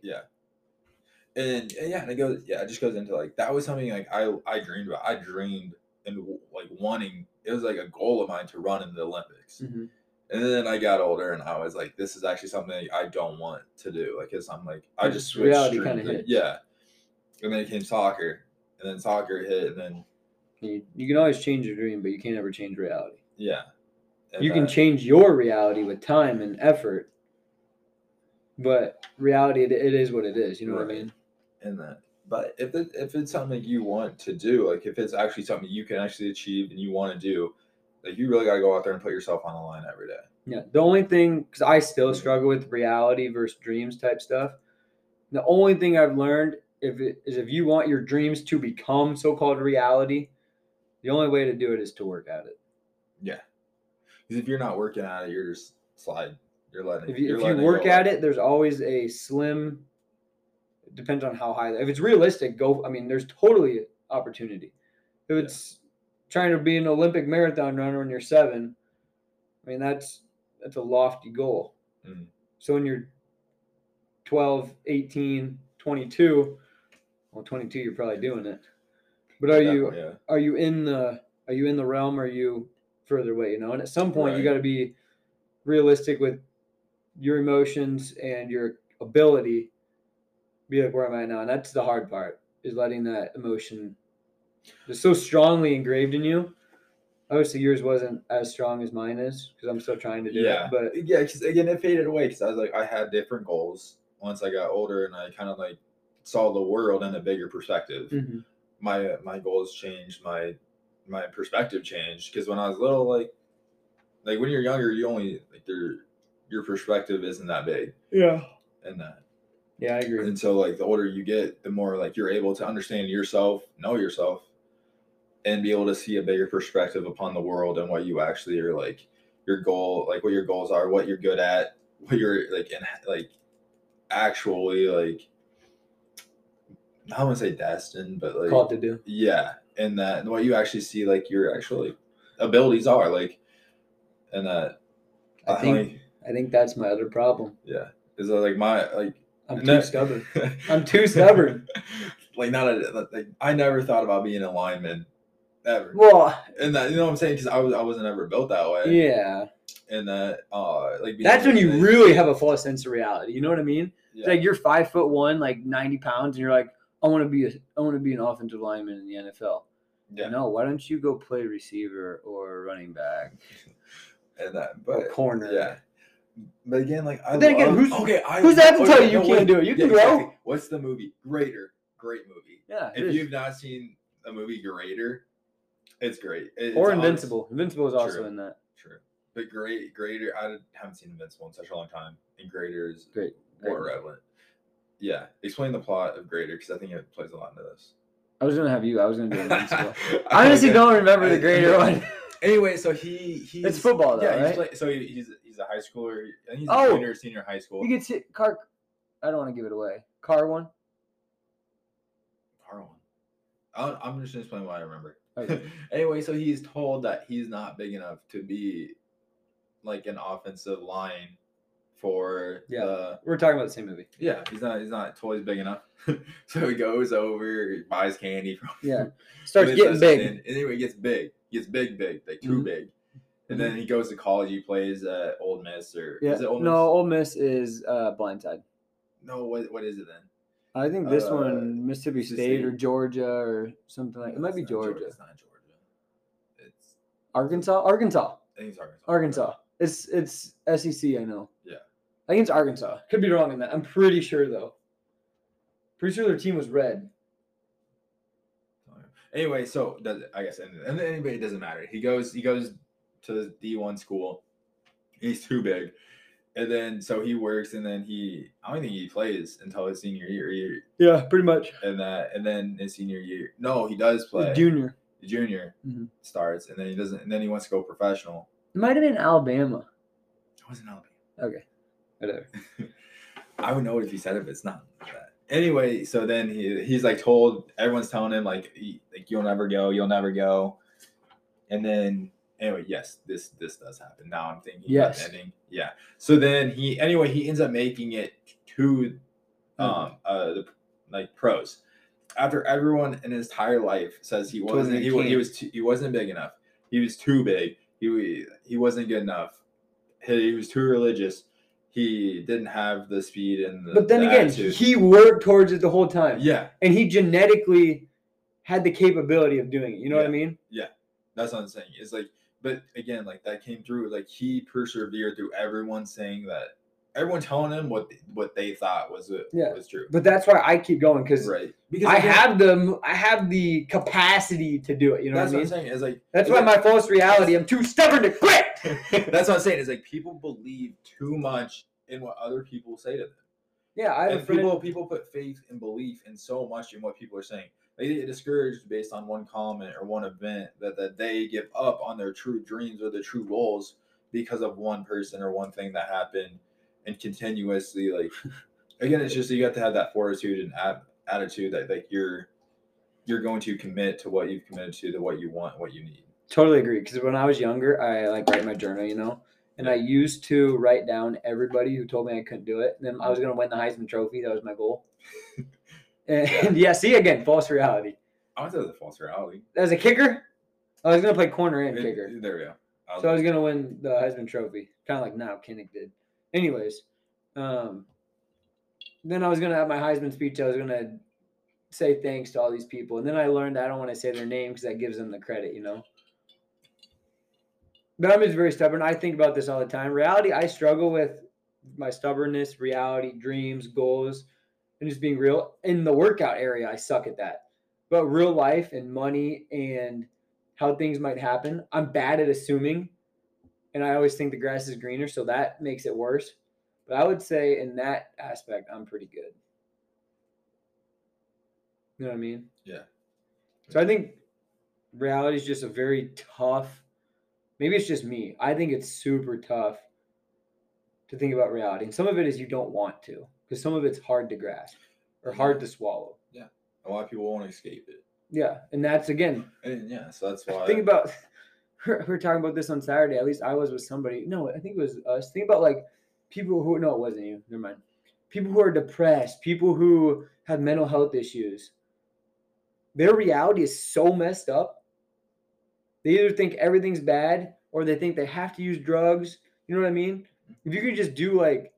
and and yeah, and it goes yeah, it just goes into like that was something like I I dreamed about. I dreamed and like wanting it was like a goal of mine to run in the Olympics.
Mhm.
And then I got older and I was like, this is actually something I don't want to do. Like, cause I'm like, I just switched.
reality kinda hit.
Yeah. And then it came soccer, and then soccer hit, and then
You, you can always change your dream, but you can't ever change reality.
yeah. And
you can change your reality with time and effort, but reality, it, it is what it is. You know what I mean?
in that. But if it, if it's something you want to do, like if it's actually something you can actually achieve and you want to do, like you really got to go out there and put yourself on the line every day.
Yeah. The only thing, because I still struggle with reality versus dreams type stuff. The only thing I've learned if it is if you want your dreams to become so-called reality, the only way to do it is to work at it.
Yeah. Because if you're not working at it, you're just slide. You're letting.
If you, if you work at it, there's always a slim. It depends on how high. If it's realistic, go. I mean, there's totally opportunity. If it's trying to be an Olympic marathon runner when you're seven, I mean that's that's a lofty goal.
Mhm.
So when you're 12, 18, 22, well, 22, you're probably doing it. But are you
yeah.
are you in the are you in the realm or are you further away you know and at some point you got to be realistic with your emotions and your ability be like where am i now and that's the hard part is letting that emotion just so strongly engraved in you obviously yours wasn't as strong as mine is because i'm still trying to do
Yeah.
it but
yeah, because again, it faded away because I was like, I had different goals once I got older, and I kind of like saw the world in a bigger perspective.
Mhm.
My my goals changed, my my perspective changed because when I was little, like like when you're younger, you only like your your perspective isn't that big,
yeah
and that
yeah i agree
and so like the older you get, the more like you're able to understand yourself, know yourself, and be able to see a bigger perspective upon the world and what you actually are like your goal, like what your goals are, what you're good at, what you're like in like actually like I don't want to say destined, but like
called to do
yeah, and that and what you actually see like your actual like, abilities are like, and that
i think
like,
i I think that's my other problem.
Yeah. Is that like my like
I'm too
no-
stubborn. I'm too stubborn.
like not a like I never thought about being a lineman ever.
Well,
And that you know what I'm saying because I was I wasn't ever built that way.
yeah.
And that uh like
That's when you really have a false sense of reality. You know what I mean?
yeah.
Like you're five foot one, like 90 pounds, and you're like, I want to be a, I want to be an offensive lineman in the NFL.
yeah.
No, why don't you go play receiver or running back
And that
or
but
corner?
yeah. But again, like I
But then again, who's-
okay, I
who's that to tell you you can't
wait.
do it? You
Yeah,
can grow.
exactly. What's the movie? Greater. Great movie.
Yeah.
If
is.
you've not seen the movie Greater, it's great. It-
or
it's honest-
Invincible. Invincible is also
True.
in that.
True. But great, Greater. I haven't seen Invincible in such a long time, and Greater is
Great.
more
great.
relevant. Yeah, explain the plot of Greater because I think it plays a lot into this.
I was gonna have you. I was gonna do Invincible. I honestly don't remember the greater one.
Anyway, so he he's
It's football, though,
yeah,
right?
he's play, so he, he's he's a high schooler. I he's
Oh!
a junior, senior high school.
You get hit car. I don't want to give it away. Car one.
Car one. I'll- I'm just gonna explain what I remember.
Okay.
anyway, so he's told that he's not big enough to be like an offensive line for
Yeah.
the
We're talking about the same movie.
yeah. He's not he's not toys big enough. so he goes over, buys candy from
Yeah. Starts getting big.
in- anyway, he gets big. He gets big, big, like too
Mhm.
big. And then he goes to college. He plays at Ole Miss or
Yeah.
is it Old
no,
Miss?
Ole Miss is uh, Blindside.
No, what what is it then?
I think this
Uh,
one Mississippi
Mississippi
State or Georgia or something like. It might be
Georgia,
Georgia.
It's not Georgia. It's
Arkansas. Arkansas.
I think it's Arkansas.
Arkansas. It's it's SEC. I know.
Yeah.
I think it's Arkansas. Could be wrong in that. I'm pretty sure though. Pretty sure their team was red.
Anyway, so does I guess and, and anybody it doesn't matter. He goes he goes to the D one school. He's too big. And then so he works and then he I don't think he plays until his senior year, year
Yeah, pretty much.
and that and then his senior year. No, he does play.
Junior.
The junior
Mhm.
starts and then he doesn't and then he wants to go professional.
It might have been Alabama.
It wasn't Alabama.
Okay. Whatever.
I would know it if he said it, but it's not that. Anyway, so then he he's like told everyone's telling him like he, like you'll never go, you'll never go, and then anyway, yes, this this does happen. Now I'm thinking about ending. Yeah. So then he anyway he ends up making it to um uh the like pros after everyone in his entire life says he wasn't
he
he, wa- he
can't.
was too, he wasn't big enough. He was too big. He he wasn't good enough. He, he was too religious. He didn't have the speed and the
But then
the
again,
attitude.
he worked towards it the whole time.
yeah,
And he genetically had the capability of doing it. You know what I mean? Yeah.
That's what I'm saying. It's like, but again, like that came through. Like he persevered through everyone saying that, everyone telling him what what they thought was it
Yeah.
was true.
But that's why I keep going because
Right. Because
I
again,
have the I have the capacity to do it. You know
That's
what I
what I'm
mean?
saying. Is like
That's why
like-
my false reality. I'm too stubborn to quit.
That's what I'm saying. Is like people believe too much in what other people say to them.
yeah, I have a
and
friend.
people people put faith and belief in so much in what people are saying. They get discouraged based on one comment or one event that, that they give up on their true dreams or their true goals because of one person or one thing that happened and continuously like again it's just you got to have that fortitude and ab- attitude that like you're you're going to commit to what you've committed to to what you want what you need
Totally agree. Because when I was younger, I like write my journal, you know, and I used to write down everybody who told me I couldn't do it. And then I was mm. gonna win the Heisman Trophy. That was my goal. and yeah, see again, false reality.
i say that's a false reality
As a kicker, I was gonna play corner and
It-
kicker.
there we go I
So I was gonna win the Heisman Trophy, kind of like Nile Kinnick did. Anyways, um, then I was gonna have my Heisman speech. I was gonna say thanks to all these people, and then I learned I don't want to say their name because that gives them the credit, you know. But I'm just very stubborn. I think about this all the time. Reality, I struggle with my stubbornness, reality, dreams, goals, and just being real. In the workout area, I suck at that. But real life and money and how things might happen, I'm bad at assuming. And I always think the grass is greener, so that makes it worse. But I would say in that aspect, I'm pretty good. You know what I mean?
Yeah.
So I think reality is just a very tough. Maybe it's just me. I think it's super tough to think about reality, and some of it is you don't want to, because some of it's hard to grasp or hard to swallow.
Yeah, a lot of people won't escape it
Yeah, and that's again
and yeah so that's why
think about we were talking about this on Saturday. At least I was with somebody. No, I think it was us. Think about like people who no, it wasn't you. Never mind. People who are depressed, people who have mental health issues. Their reality is so messed up. They either think everything's bad or they think they have to use drugs. You know what I mean? If you could just do like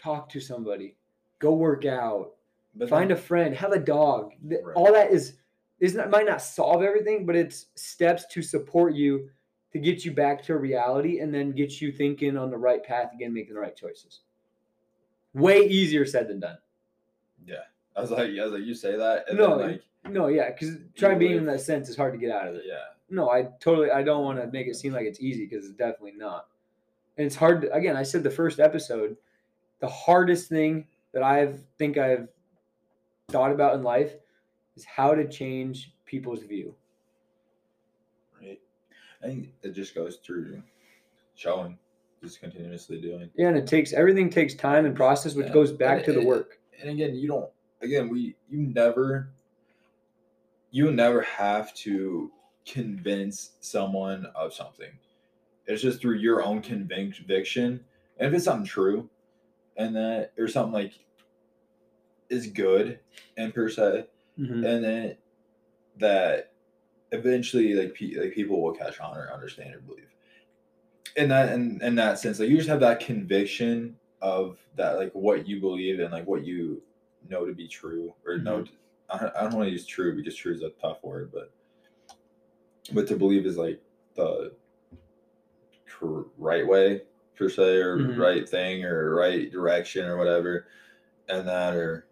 talk to somebody, go work out,
But
find
then-
a friend, have a dog.
Right.
All that is is not might not solve everything, but it's steps to support you to get you back to reality and then get you thinking on the right path again, making the right choices. Way easier said than done.
Yeah. I was like, I was like, you say that, and
No,
like,
No, yeah, because trying being in that sense is hard to get out of it.
yeah,
No, I totally I don't want to make it seem like it's easy because it's definitely not. And it's hard to, again, I said the first episode, the hardest thing that I've think I've thought about in life is how to change people's view.
right. I think it just goes through showing, just continuously doing.
Yeah, and it takes everything takes time and process, which
Yeah.
goes back
And
to the work.
And again, you don't. Again, we you never. You never have to convince someone of something. It's just through your own convic- conviction, and if it's something true, and that or something like is good and per se,
Mhm.
and then that eventually like pe- like people will catch on or understand or believe. In that in, in that sense like you just have that conviction of that like what you believe and like what you know to be true or know to, I, don't- I don't want to use true because true is a tough word but but to believe is like the right way per se or
Mhm.
right thing or right direction or whatever and that or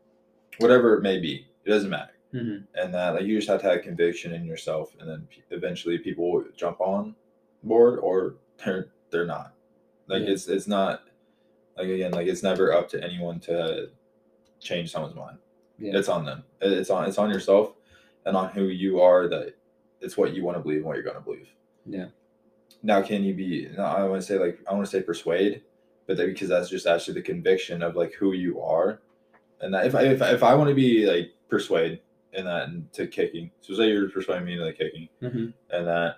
whatever it may be it doesn't matter
Mhm.
and that like you just have to have conviction in yourself and then p- eventually people will jump on board or they're they're not like
Yeah.
it's it's not like again like it's never up to anyone to change someone's mind
Yeah.
it's on them it's on it's on yourself and on who you are that it's what you want to believe and what you're going to believe
Yeah.
Now can you be i want to say like i want to say persuade but that because that's just actually the conviction of like who you are and that if i if, if i want to be like persuade in that into kicking so say you're persuading me into the kicking
Mhm.
and that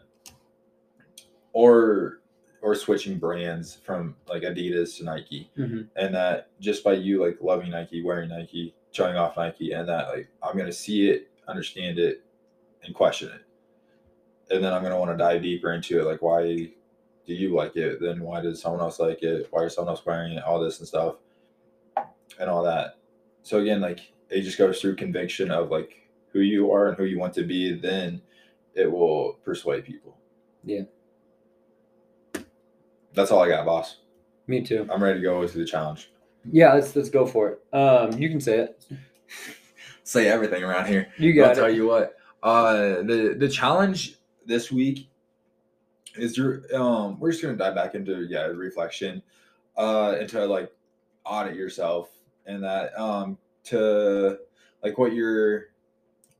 or or switching brands from like adidas to nike
Mhm.
and that just by you like loving nike wearing nike showing off nike and that like i'm gonna see it understand it and question it and then i'm gonna want to dive deeper into it like why do you like it then why does someone else like it why is someone else wearing it all this and stuff and all that so again like it just goes through conviction of like who you are and who you want to be then it will persuade people
Yeah.
that's all i got boss
Me too.
i'm ready to go through the challenge
Yeah, let's let's go for it. Um, you can say it.
say everything around here
You got
I'll
got
tell you what. Uh, the the challenge this week is your um. We're just gonna dive back into yeah reflection, uh, into like audit yourself and that um to like what your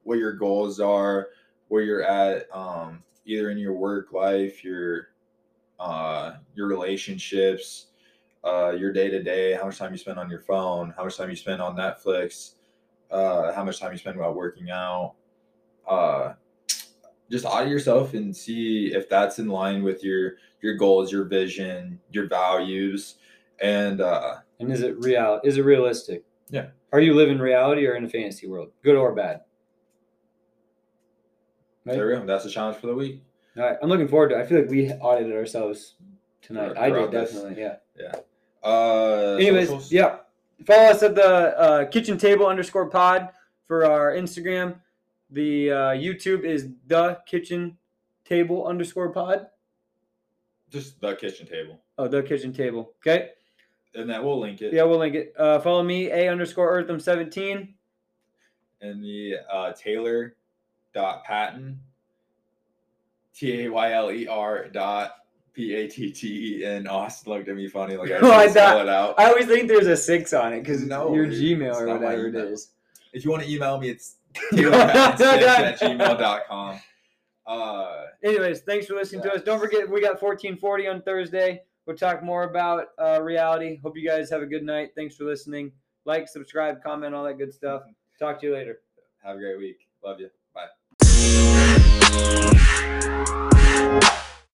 what your goals are, where you're at um either in your work life, your uh your relationships, uh your day to day, how much time you spend on your phone, how much time you spend on Netflix, uh, how much time you spend while working out. Uh, just audit yourself and see if that's in line with your your goals, your vision, your values, and uh,
And is it real? Is it realistic?
Yeah.
Are you living reality or in a fantasy world, good or bad? Right.
there we go. That's the challenge for the week.
All right. I'm looking forward to. it. I feel like we audited ourselves tonight. I did
this.
definitely. Yeah.
Uh,
Anyways,
socials?
yeah. Follow us at the uh, kitchen table underscore pod for our Instagram. The uh, YouTube is the kitchen table underscore pod.
just the kitchen table,
Oh, the kitchen table. Okay.
and that we'll link it.
Yeah, we'll link it. Uh, follow me, a underscore Errthum seventeen.
and the uh, Tayler dot Patten T A Y L E R dot P A T T E N. Austin looked at me funny, like I
Oh, I
spell it out.
I always think there's a six on it because
No,
your Gmail or whatever it is.
If you want to email me, it's
No,
taylorpatton6
no,
at gmail.com. Uh,
Anyways, thanks for listening to us. Don't forget, we got 1440 on Thursday. We'll talk more about uh, reality. Hope you guys have a good night. Thanks for listening. Like, subscribe, comment, all that good stuff. Talk to you later.
have a great week. Love you. Bye.